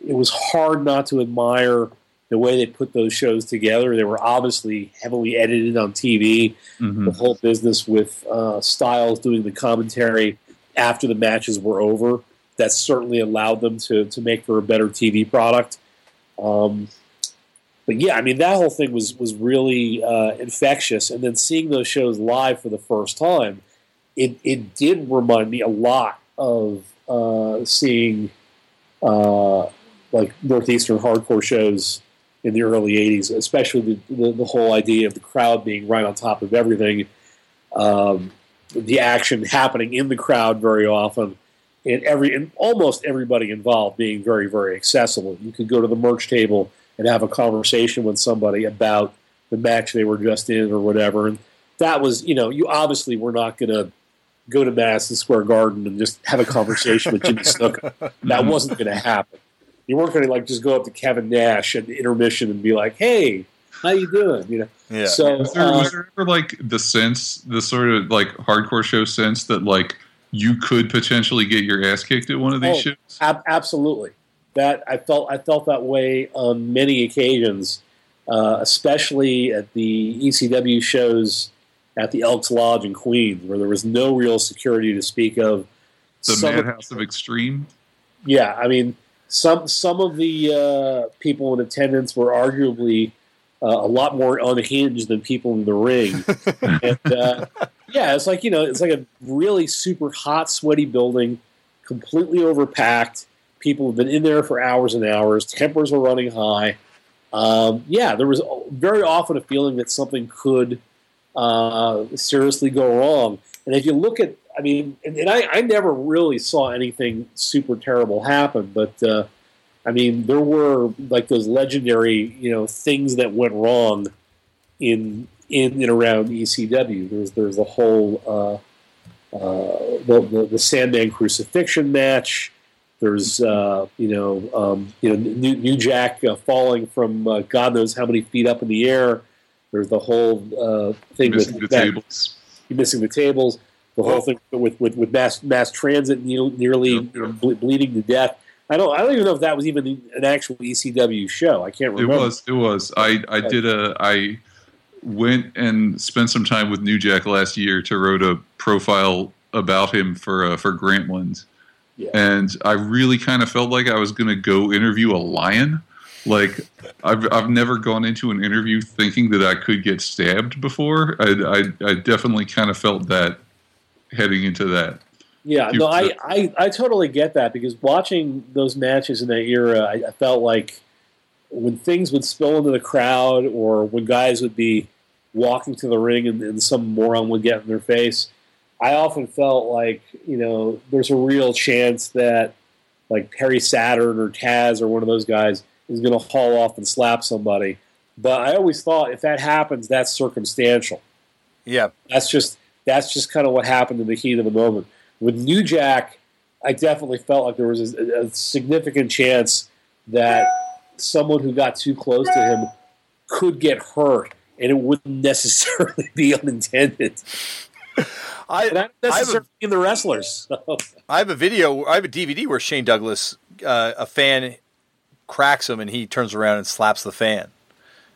it was hard not to admire the way they put those shows together. They were obviously heavily edited on TV. Mm-hmm. The whole business with uh, Styles doing the commentary after the matches were over that certainly allowed them to to make for a better TV product. Um, but yeah, I mean that whole thing was was really uh, infectious, and then seeing those shows live for the first time, it it did remind me a lot of uh, seeing uh, like northeastern hardcore shows in the early '80s, especially the, the, the whole idea of the crowd being right on top of everything, um, the action happening in the crowd very often and every and almost everybody involved being very very accessible. You could go to the merch table and have a conversation with somebody about the match they were just in or whatever. And that was, you know, you obviously were not going to go to Madison Square Garden and just have a conversation with Jimmy Snuka. That wasn't going to happen. You weren't going to like just go up to Kevin Nash at the intermission and be like, "Hey, how you doing?" You know. Yeah. So was there, uh, was there ever like the sense, the sort of like hardcore show sense that like you could potentially get your ass kicked at one of these oh, shows? Ab- absolutely that I felt I felt that way on many occasions, uh, especially at the ECW shows at the Elks Lodge in Queens, where there was no real security to speak of. The some Madhouse of, of Extreme. Yeah, I mean, some some of the uh, people in attendance were arguably uh, a lot more unhinged than people in the ring. and, uh, yeah, it's like you know, it's like a really super hot, sweaty building, completely overpacked. People have been in there for hours and hours. Tempers were running high. Um, yeah, there was very often a feeling that something could uh, seriously go wrong. And if you look at, I mean, and, and I, I, never really saw anything super terrible happen, but uh, I mean, there were like those legendary, you know, things that went wrong in in and around ECW. There's there's the whole uh, uh, the, the, the Sandman crucifixion match. There's uh, you know um, you know New, New Jack uh, falling from uh, God knows how many feet up in the air. There's the whole uh, thing missing with the tables. missing the tables. The whole thing with, with, with mass mass transit nearly ble- bleeding to death. I don't. I don't even know if that was even an actual ECW show. I can't remember. It was. It was. I. I did a. I went and spent some time with New Jack last year to wrote a profile about him for uh, for Grantland, yeah. and I really kind of felt like I was going to go interview a lion. Like I've I've never gone into an interview thinking that I could get stabbed before. I I, I definitely kind of felt that heading into that. Yeah, no, I, I, I totally get that because watching those matches in that era, I, I felt like when things would spill into the crowd or when guys would be walking to the ring and, and, some moron would get in their face, I often felt like, you know, there's a real chance that like Perry Saturn or Taz or one of those guys is going to haul off and slap somebody. But I always thought if that happens, that's circumstantial. Yeah. That's just that's just kind of what happened in the heat of the moment. With New Jack, I definitely felt like there was a, a significant chance that someone who got too close to him could get hurt, and it wouldn't necessarily be unintended. I, not necessarily a, in the wrestlers. So. I have a video. I have a DVD where Shane Douglas, uh, a fan, cracks him, and he turns around and slaps the fan,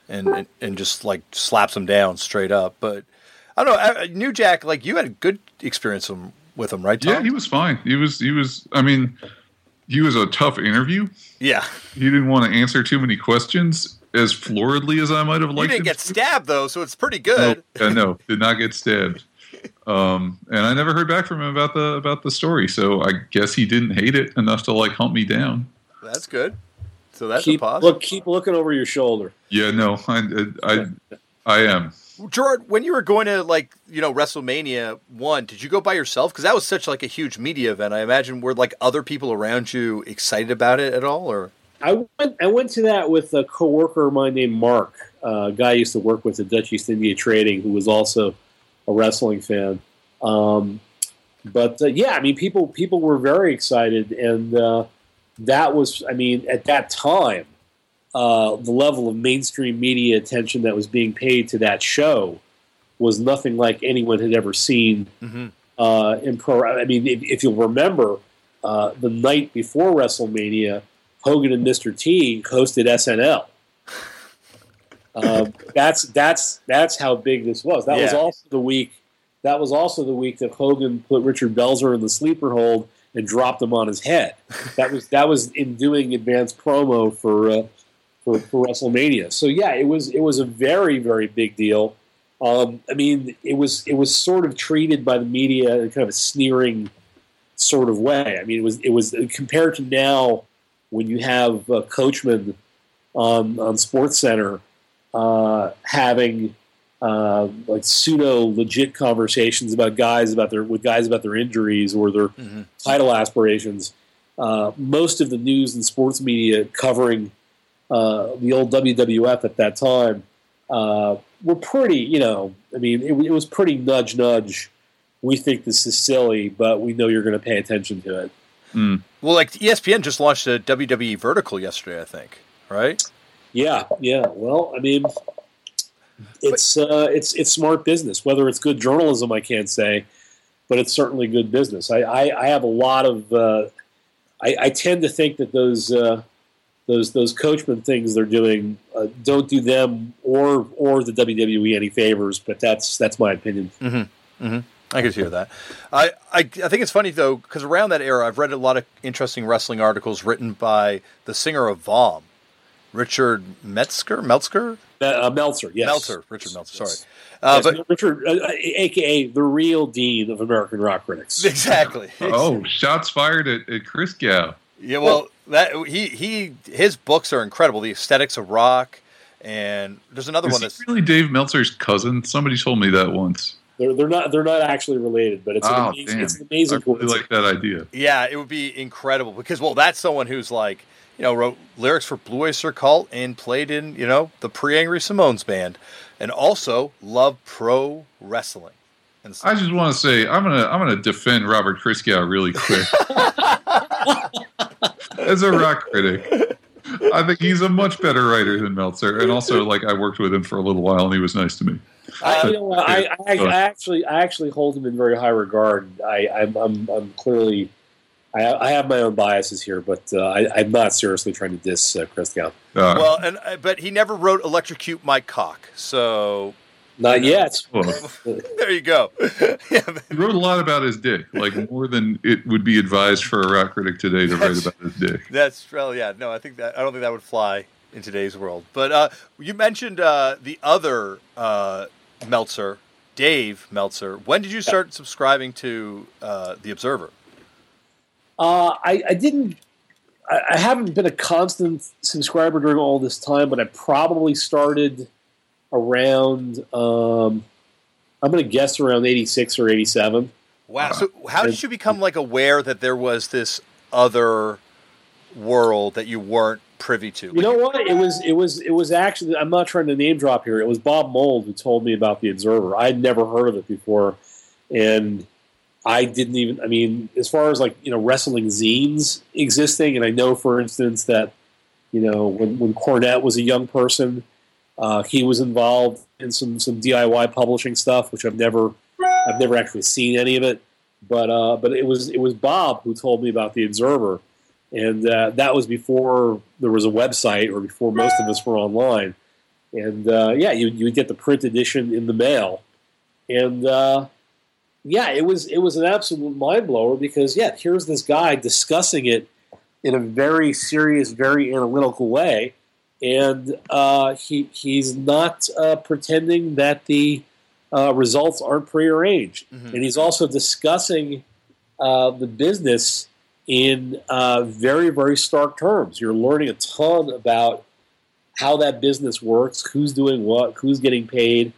and, and, and just like slaps him down straight up. But I don't know. New Jack, like you had a good experience with him, right? Tom? Yeah, he was fine. He was. He was. I mean he was a tough interview. Yeah, he didn't want to answer too many questions as floridly as I might have liked. He didn't get stabbed though, so it's pretty good. No, no, did not get stabbed. Um, and I never heard back from him about the about the story. So I guess he didn't hate it enough to like hunt me down. That's good. So that's keep, a positive. look, keep looking over your shoulder. Yeah, no, I I, I am. Gerard, when you were going to like you know WrestleMania one, did you go by yourself? Because that was such like a huge media event. I imagine were like other people around you excited about it at all, or I went. I went to that with a coworker of mine named Mark, uh, a guy I used to work with at Dutch East India Trading, who was also a wrestling fan. Um, but uh, yeah, I mean, people people were very excited, and uh, that was, I mean, at that time, uh, the level of mainstream media attention that was being paid to that show was nothing like anyone had ever seen mm-hmm. uh, in pro. I mean, if, if you'll remember, uh, the night before WrestleMania, Hogan and Mr. T hosted SNL. Um, that's that's that's how big this was. That was also the week. That was also the week that Hogan put Richard Belzer in the sleeper hold and dropped him on his head. That was that was in doing advanced promo for uh, for, for WrestleMania. So yeah, it was it was a very very big deal. Um, I mean, it was it was sort of treated by the media in kind of a sneering sort of way. I mean, it was it was compared to now when you have uh, Coachman on on Sports Center uh, having uh, like pseudo legit conversations about guys about their with guys about their injuries or their Mhm. title aspirations. Uh, most of the news and sports media covering uh, the old WWF at that time uh, were pretty, you know, I mean, it, it was pretty nudge nudge. We think this is silly, but we know you're going to pay attention to it. well, like ESPN just launched a WWE vertical yesterday, I think, right? Yeah, yeah. Well, I mean, it's uh, it's it's smart business. Whether it's good journalism, I can't say, but it's certainly good business. I I, I have a lot of. Uh, I, I tend to think that those uh, those those coachman things they're doing uh, don't do them or or the WWE any favors. But that's that's my opinion. I could hear that. I, I, I think it's funny though because around that era, I've read a lot of interesting wrestling articles written by the singer of Vom, Richard Metzger. Meltzger, Uh, Meltzer, yes, Meltzer, Richard Meltzer. Sorry, Yes. uh, Yes, but Richard, uh, aka the real dean of American rock critics. exactly. Oh, shots fired at, at Christgau. Yeah, well, that he he his books are incredible. The aesthetics of rock, and there's another Is one he that's really Dave Meltzer's cousin? Somebody told me that once. They're, they're not they're not actually related, but it's an Oh, amazing, damn. it's an amazing I really like that idea. yeah, it would be incredible because well, that's someone who's like you know wrote lyrics for Blue Oyster Cult and played in you know the pre Angry Samoans band, and also loved pro wrestling. And so, I just want to say I'm gonna I'm gonna defend Robert Christgau really quick. As a rock critic, I think he's a much better writer than Meltzer, and also like I worked with him for a little while, and he was nice to me. I, you know, I, I, I actually I actually hold him in very high regard. I, I'm, I'm, I'm clearly I, I have my own biases here, but uh, I, I'm not seriously trying to diss uh, Christgau. Uh, well, and uh, but he never wrote "Electrocute My Cock," so Not yet. well, there you go. yeah, but- he wrote a lot about his dick, like more than it would be advised for a rock critic today to write about his dick. That's well, yeah. No, I think that I don't think that would fly in today's world. But uh, you mentioned uh, the other uh, Meltzer, Dave Meltzer. When did you start subscribing to uh, the Observer? Uh, I, I didn't. I, I haven't been a constant subscriber during all this time, but I probably started around. Um, I'm going to guess around '86 or '87. Wow. So how did you become like aware that there was this other world that you weren't privy to? You know what? It was it was it was actually. I'm not trying to name drop here. It was Bob Mould who told me about the Observer. I'd never heard of it before, and I didn't even. I mean, as far as like you know, wrestling zines existing, and I know, for instance, that you know when when Cornette was a young person, uh, he was involved in some some DIY publishing stuff, which I've never I've never actually seen any of it. But uh, but it was it was Bob who told me about the Observer, and uh, that was before there was a website or before most of us were online. And uh, yeah, you you would get the print edition in the mail, and uh, yeah, it was it was an absolute mind blower because yeah, here's this guy discussing it in a very serious, very analytical way, and uh, he he's not uh, pretending that the uh, results aren't prearranged, mm-hmm. and he's also discussing uh, the business in uh, very very stark terms. You're learning a ton about how that business works, who's doing what, who's getting paid,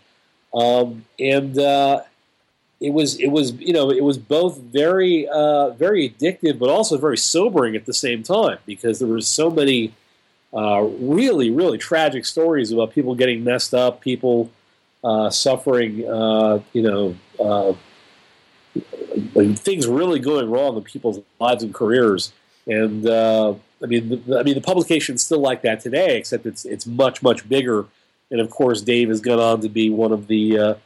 um, and uh, it was it was you know it was both very uh, very addictive, but also very sobering at the same time because there were so many uh, really really tragic stories about people getting messed up, people uh, suffering, uh, you know. Uh, things really going wrong in people's lives and careers, and uh, I mean, the, I mean, the publication's still like that today, except it's it's much much bigger. And of course, Dave has gone on to be one of the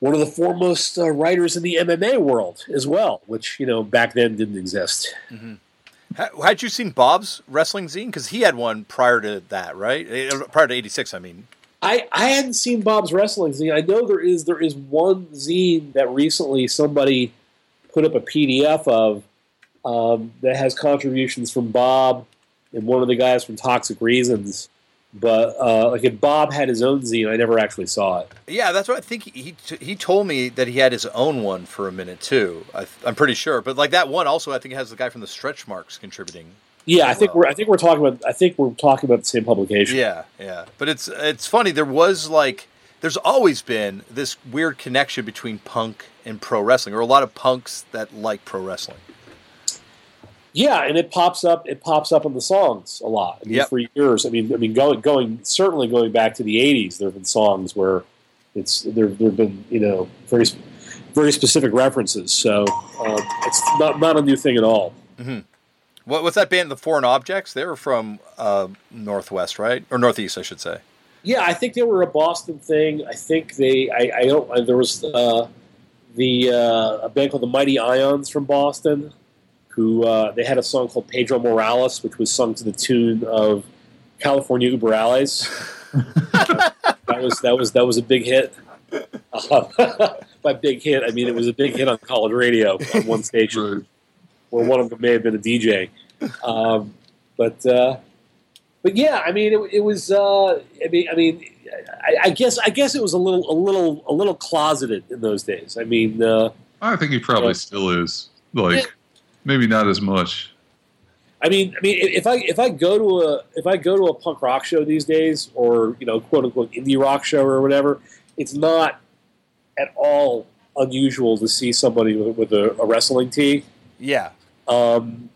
one of the foremost uh, writers in the MMA world as well, which you know back then didn't exist. Mm-hmm. Had you seen Bob's wrestling zine? Because he had one prior to that, right? Eh, prior to '86, I mean. I, I hadn't seen Bob's wrestling zine. I know there is there is one zine that recently somebody put up a PDF of um, that has contributions from Bob and one of the guys from Toxic Reasons. But uh, like if Bob had his own zine, I never actually saw it. Yeah, that's what I think. He he told me that he had his own one for a minute too. I, am pretty sure. But like that one also, I think has the guy from the Stretch Marks contributing. Yeah, I think well. we're I think we're talking about I think we're talking about the same publication. Yeah, yeah. But it's it's funny. There was like there's always been this weird connection between punk and pro wrestling, or a lot of punks that like pro wrestling. Yeah, and it pops up. It pops up in the songs a lot. I mean, yep. for years. I mean, I mean, going going certainly going back to the '80s, there have been songs where it's there. There've been you know very very specific references. So um, it's not not a new thing at all. Mm-hmm. What, what's that band? The Foreign Objects. They were from uh, Northwest, right, or Northeast, I should say. Yeah, I think they were a Boston thing. I think they. I, I don't. There was uh, the uh, a band called the Mighty Ions from Boston who uh, they had a song called Pedro Morales, which was sung to the tune of California Uber Alles. that was that was that was a big hit. Uh, by big hit, I mean it was a big hit on college radio on one station, right. where one of them may have been a DJ. Um, but uh, but yeah, I mean it, it was. Uh, I mean, I mean, I, I, guess I guess it was a little a little a little closeted in those days. I mean, uh, I think he probably still is. Like maybe not as much. I mean, I mean, if I if I go to a if I go to a punk rock show these days, or you know, quote unquote indie rock show or whatever, it's not at all unusual to see somebody with, with a, a, wrestling tee. Yeah. Um,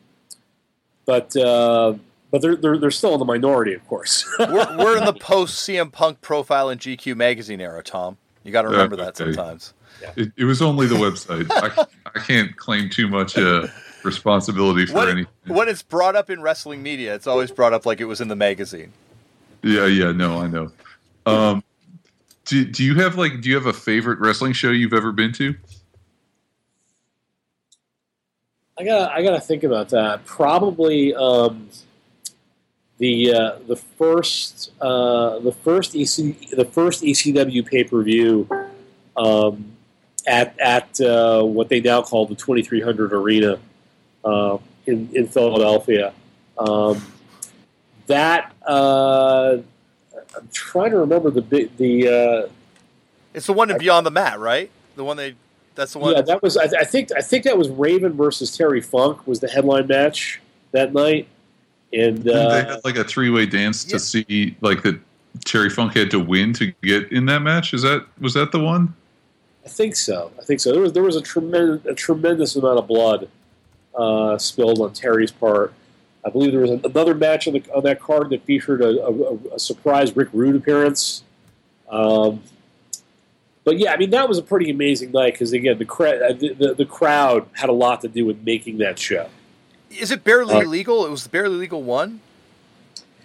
but uh, but they're, they're they're still in the minority, of course. we're, we're, in the post CM Punk profile in GQ magazine era, Tom. You got to remember that sometimes. Yeah. It, it, was only the website. I, I can't claim too much. Uh, responsibility for when, anything. When it's brought up in wrestling media, it's always brought up like it was in the magazine. Yeah, yeah, no, I know. Um, do, do you have like do you have a favorite wrestling show you've ever been to? I gotta I gotta think about that. Probably um, the uh, the first uh, the first EC the first ECW pay per view um, at at uh, what they now call the 2300 Arena uh, in, in Philadelphia. Um, that uh, I'm trying to remember the the. Uh, it's the one in Beyond the Mat, right? The one they. That's the one. Yeah, that was. I, I, think. I think that was Raven versus Terry Funk was the headline match that night, and they had like a three way dance yeah. to see like that. Terry Funk had to win to get in that match. Is that was that the one? I think so. I think so. There was there was a tremendous a tremendous amount of blood uh, spilled on Terry's part. I believe there was another match on, the, on that card that featured a, a, a surprise Rick Rude appearance. Um, but yeah, I mean that was a pretty amazing night because again the, uh, the, the, the crowd had a lot to do with making that show. Is it barely uh, legal? It was the barely legal one.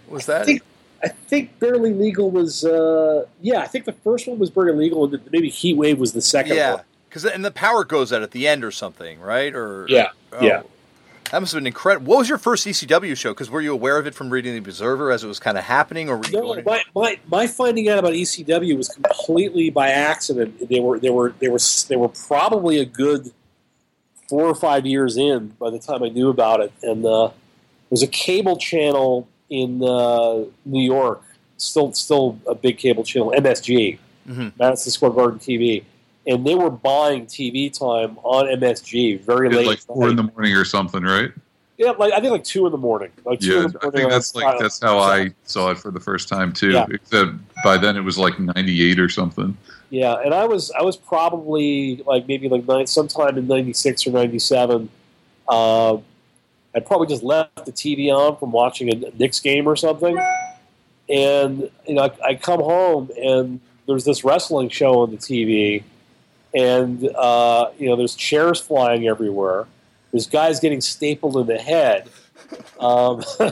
Was that? I think, I think barely legal was. Uh, yeah, I think the first one was barely legal, and maybe Heat Wave was the second yeah. one because and the power goes out at the end or something, right? Or yeah, oh, yeah. That must have been incredible. What was your first ECW show? Because were you aware of it from reading the Observer as it was kind of happening, or no? My, my, my finding out about ECW was completely by accident. They were they were they were they were probably a good four or five years in by the time I knew about it, and uh, there was a cable channel in uh, New York, still still a big cable channel, MSG, mm-hmm. Madison Square Garden TV, and they were buying TV time on MSG very late, like four in the morning or something, right? Yeah, like I think like two in the morning. Like yeah, morning I think that's like that's how I saw it for the first time too. Yeah. Except by then it was like ninety eight or something. Yeah, and I was I was probably like maybe like nine, sometime in ninety six or ninety seven. Uh, I probably just left the TV on from watching a Knicks game or something, and you know I, I come home and there's this wrestling show on the TV, and uh, you know there's chairs flying everywhere there's guys getting stapled in the head. Um,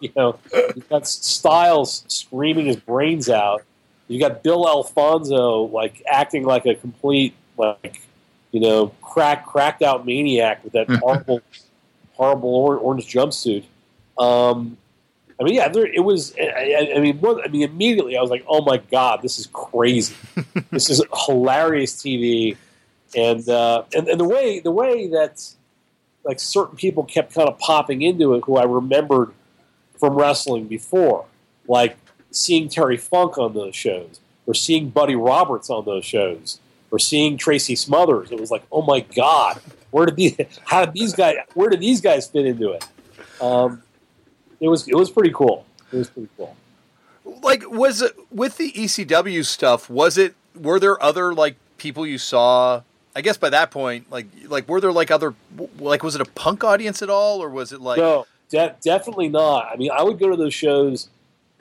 you know, you've got Styles screaming his brains out. You got Bill Alfonso like acting like a complete like you know crack cracked out maniac with that horrible horrible orange jumpsuit. Um, I mean, yeah, there, it was. I, I mean, I mean, immediately I was like, "Oh my god, this is crazy! this is hilarious TV." And, uh, and and the way the way that like certain people kept kind of popping into it who I remembered from wrestling before, like seeing Terry Funk on those shows, or seeing Buddy Roberts on those shows, or seeing Tracy Smothers. It was like, oh my god, where did these? How did these guys? Where did these guys fit into it? Um, it was it was pretty cool. It was pretty cool. Like, was it with the ECW stuff? Was it? Were there other like people you saw I guess by that point, like like were there like other like was it a punk audience at all, or was it like no, de- definitely not. I mean, I would go to those shows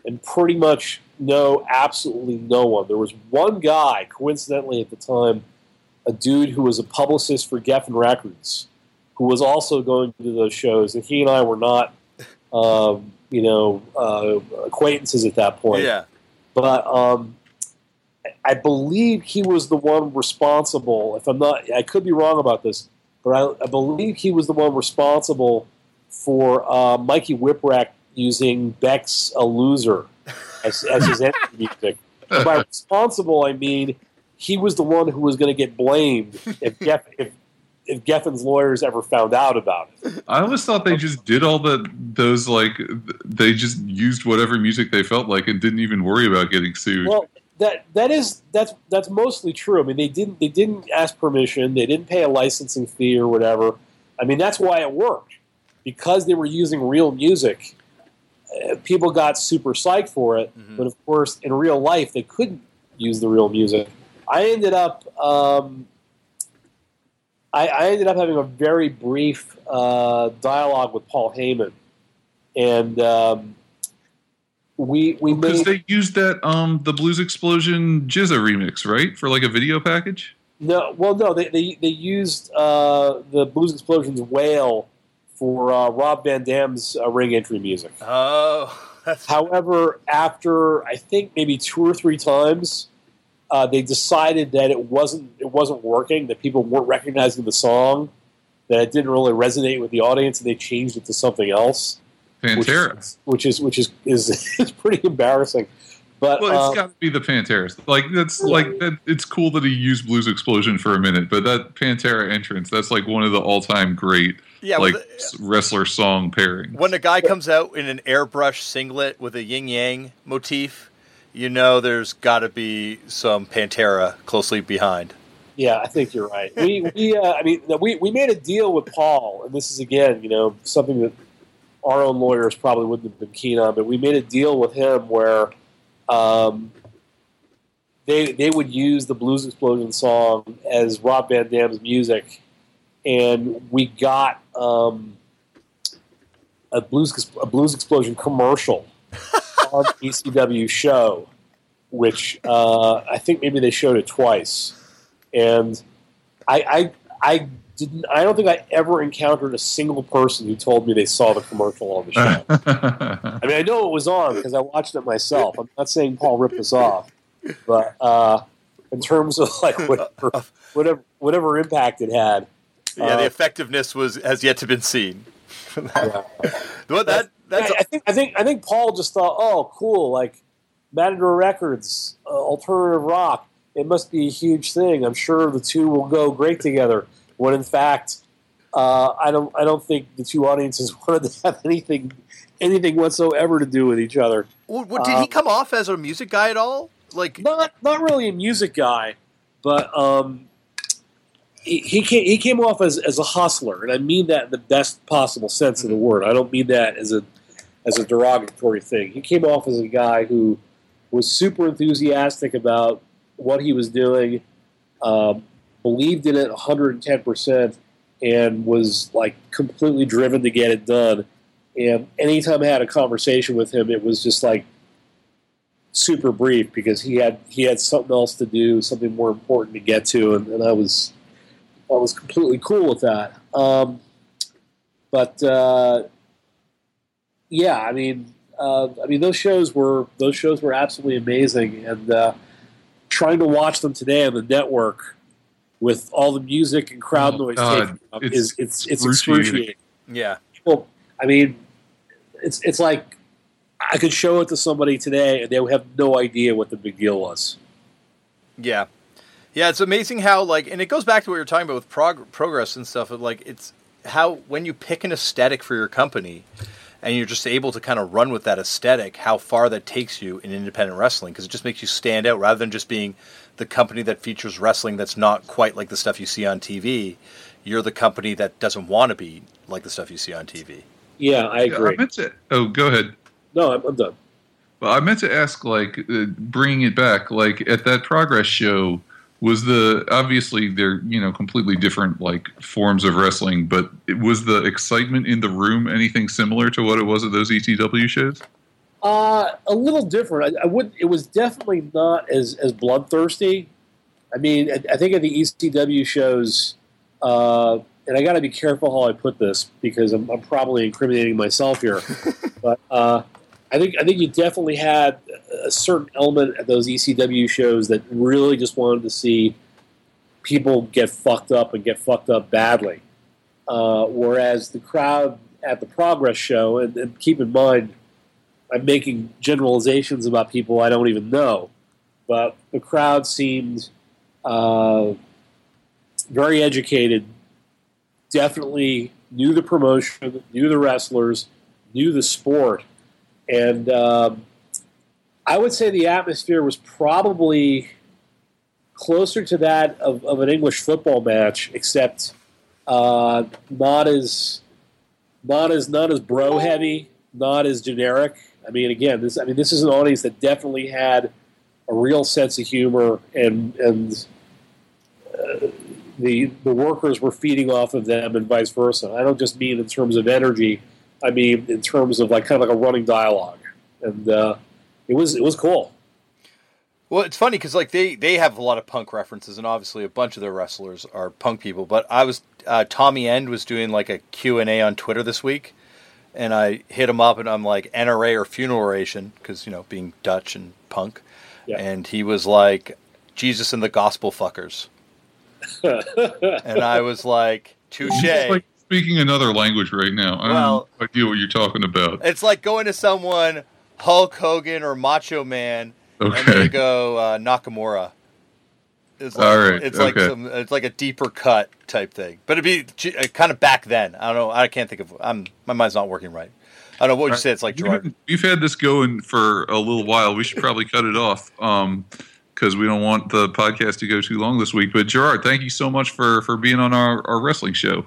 and pretty much know absolutely no one. There was one guy, coincidentally at the time, a dude who was a publicist for Geffen Records, who was also going to those shows, and he and I were not, um, you know, uh, acquaintances at that point. Yeah. But um, I believe he was the one responsible. If I'm not, I could be wrong about this, but I, I believe he was the one responsible for uh, Mikey Whipwreck using Beck's "A Loser" as, as his entry music. And by responsible, I mean he was the one who was going to get blamed if Geff, if if Geffen's lawyers ever found out about it. I always thought they just did all the those like they just used whatever music they felt like and didn't even worry about getting sued. Well, that that is that's that's mostly true. I mean, they didn't they didn't ask permission. They didn't pay a licensing fee or whatever. I mean, that's why it worked because they were using real music. Uh, people got super psyched for it, mm-hmm. but of course, in real life, they couldn't use the real music. I ended up um, I, I, ended up having a very brief uh, dialogue with Paul Heyman, and. Um, we we because they used that um the Blues Explosion GZA remix right for like a video package. No, well, no, they they, they used uh, the Blues Explosion's "Wail" for uh, Rob Van Dam's uh, ring entry music. Oh, however, after I think maybe two or three times, uh, they decided that it wasn't it wasn't working. That people weren't recognizing the song. That it didn't really resonate with the audience, and they changed it to something else. Pantera, which is which is which is, is, is pretty embarrassing. But well, it's um, got to be the Pantera. Like that's yeah. like that. It's cool that he used Blues Explosion for a minute, but that Pantera entrance, that's like one of the all-time great yeah, like the, wrestler song pairing. When a guy comes out in an airbrush singlet with a yin yang motif, you know there's got to be some Pantera closely behind. Yeah, I think you're right. We, we uh, I mean, we, we made a deal with Paul, and this is again, you know, something that our own lawyers probably wouldn't have been keen on, but we made a deal with him where um, they they would use the Blues Explosion song as Rob Van Dam's music, and we got um, a Blues a Blues Explosion commercial on the ECW show, which uh, I think maybe they showed it twice, and I I, I didn't. I don't think I ever encountered a single person who told me they saw the commercial on the show. I mean, I know it was on because I watched it myself. I'm not saying Paul ripped us off, but uh, in terms of like whatever, whatever, whatever impact it had, yeah, uh, the effectiveness was has yet to been seen. yeah. that, that's I, I think I think I think Paul just thought, oh, cool, like Matador Records, uh, alternative rock. It must be a huge thing. I'm sure the two will go great together when in fact uh, I don't I don't think the two audiences wanted to have anything anything whatsoever to do with each other. Well, did he come off as a music guy at all? like not not really a music guy, but um, he he came, he came off as as a hustler, and I mean that in the best possible sense of the word. I don't mean that as a as a derogatory thing. He came off as a guy who was super enthusiastic about what he was doing, um, believed in it 110 percent, and was like completely driven to get it done. And anytime I had a conversation with him, it was just like super brief because he had he had something else to do, something more important to get to, and, and I was I was completely cool with that. Um, but uh, yeah, I mean, uh, I mean those shows were those shows were absolutely amazing, and uh, trying to watch them today on the network with all the music and crowd oh, noise God, it's is it's it's excruciating. Yeah. Well, I mean, it's it's like I could show it to somebody today and they would have no idea what the big deal was. Yeah. Yeah, it's amazing how like, and it goes back to what you're talking about with prog- progress and stuff. Like, it's how when you pick an aesthetic for your company, and you're just able to kind of run with that aesthetic, how far that takes you in independent wrestling because it just makes you stand out rather than just being the company that features wrestling that's not quite like the stuff you see on TV. You're the company that doesn't want to be like the stuff you see on TV. Yeah, I agree. I meant to, oh, go ahead. No, I'm, I'm done. Well, I meant to ask, like, uh, bringing it back, like at that progress show, was the obviously they're you know completely different like forms of wrestling, but it was the excitement in the room anything similar to what it was at those ECW shows? Uh, a little different. I, I would. It was definitely not as as bloodthirsty. I mean, I, I think at the ECW shows, uh, and I got to be careful how I put this because I'm, I'm probably incriminating myself here. but uh, I think I think you definitely had a certain element at those ECW shows that really just wanted to see people get fucked up and get fucked up badly. Uh, whereas the crowd at the Progress show, and, and, keep in mind, I'm making generalizations about people I don't even know, but the crowd seemed uh, very educated, definitely knew the promotion, knew the wrestlers, knew the sport, and um, I would say the atmosphere was probably closer to that of, of an English football match, except uh, not as not as not as bro heavy, not as generic. I mean, again, this I mean this is an audience that definitely had a real sense of humor, and and uh, the the workers were feeding off of them, and vice versa. I don't just mean in terms of energy. I mean in terms of like kind of like a running dialogue, and uh, it was it was cool. Well, it's funny because like they they have a lot of punk references, and obviously a bunch of their wrestlers are punk people. But I was uh, Tommy End was doing like a Q and A on Twitter this week, and I hit him up, and I'm like NRA or funeral oration because you know being Dutch and punk, yeah. and he was like Jesus and the Gospel fuckers, and I was like touche. Speaking another language right now. I well, have no idea what you're talking about. It's like going to someone Hulk Hogan or Macho Man, okay. and they go uh, Nakamura. It's like, All right. It's okay. like some. It's like a deeper cut type thing, but it'd be uh, kind of back then. I don't know. I can't think of. I'm my mind's not working right. I don't know what would you say. It's like Gerard. We've had this going for a little while. We should probably cut it off because um, we don't want the podcast to go too long this week. But Gerard, thank you so much for for being on our, our wrestling show.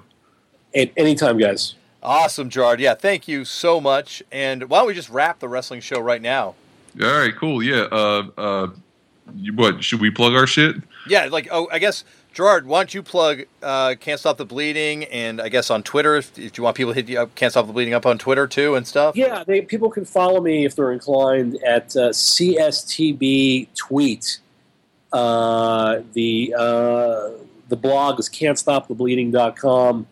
At anytime, guys. Awesome, Gerard. Yeah, thank you so much. And why don't we just wrap the wrestling show right now? All right, cool. Yeah. Uh, uh, what should we plug our shit? Yeah, like oh, I guess Gerard, why don't you plug uh, Can't Stop the Bleeding and I guess on Twitter if, if you want people to hit you up, Can't Stop the Bleeding up on Twitter too and stuff. Yeah, they, people can follow me if they're inclined at uh, CSTB Tweet. Uh, the uh, the blog is can'tstopthebleeding.com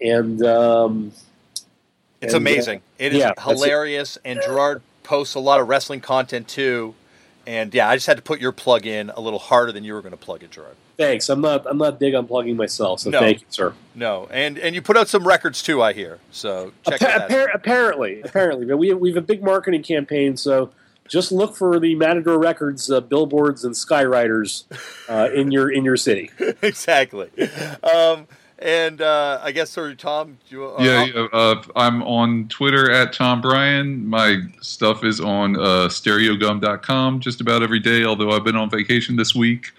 and um, it's and, uh, amazing. Uh, it is yeah, hilarious, and Gerard posts a lot of wrestling content too. And yeah, I just had to put your plug in a little harder than you were going to plug it, Gerard. Thanks. I'm not. I'm not big on plugging myself, so no, thank you, sir. No, and and you put out some records too, I hear. So check Appa- appar- apparently, apparently, but we we have a big marketing campaign, so just look for the Matador Records uh, billboards and skywriters uh, in your in your city. exactly. Um, and uh, I guess sorry, Tom. You, uh, yeah, yeah uh, I'm on Twitter at Tom Breihan. My stuff is on uh, stereogum.com just about every day. Although I've been on vacation this week,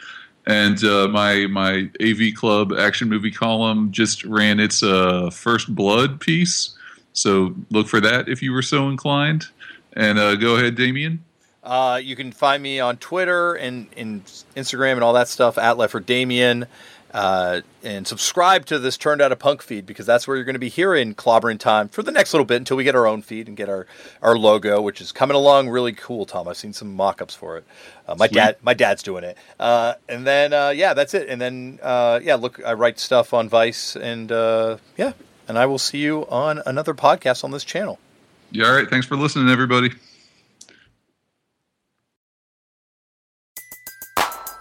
and uh, my my AV Club action movie column just ran its uh, first blood piece. So look for that if you were so inclined. And uh, go ahead, Damian. Uh, you can find me on Twitter and, and Instagram and all that stuff at Leffert Damian. Uh, and subscribe to this Turned Out a Punk feed because that's where you're going to be hearing Clobbering Time for the next little bit until we get our own feed and get our, our logo, which is coming along really cool, Tom. I've seen some mock ups for it. Uh, my dad my dad's doing it. Uh, and then, uh, yeah, that's it. And then, uh, yeah, look, I write stuff on Vice and, uh, yeah, and I will see you on another podcast on this channel. Yeah, all right. Thanks for listening, everybody.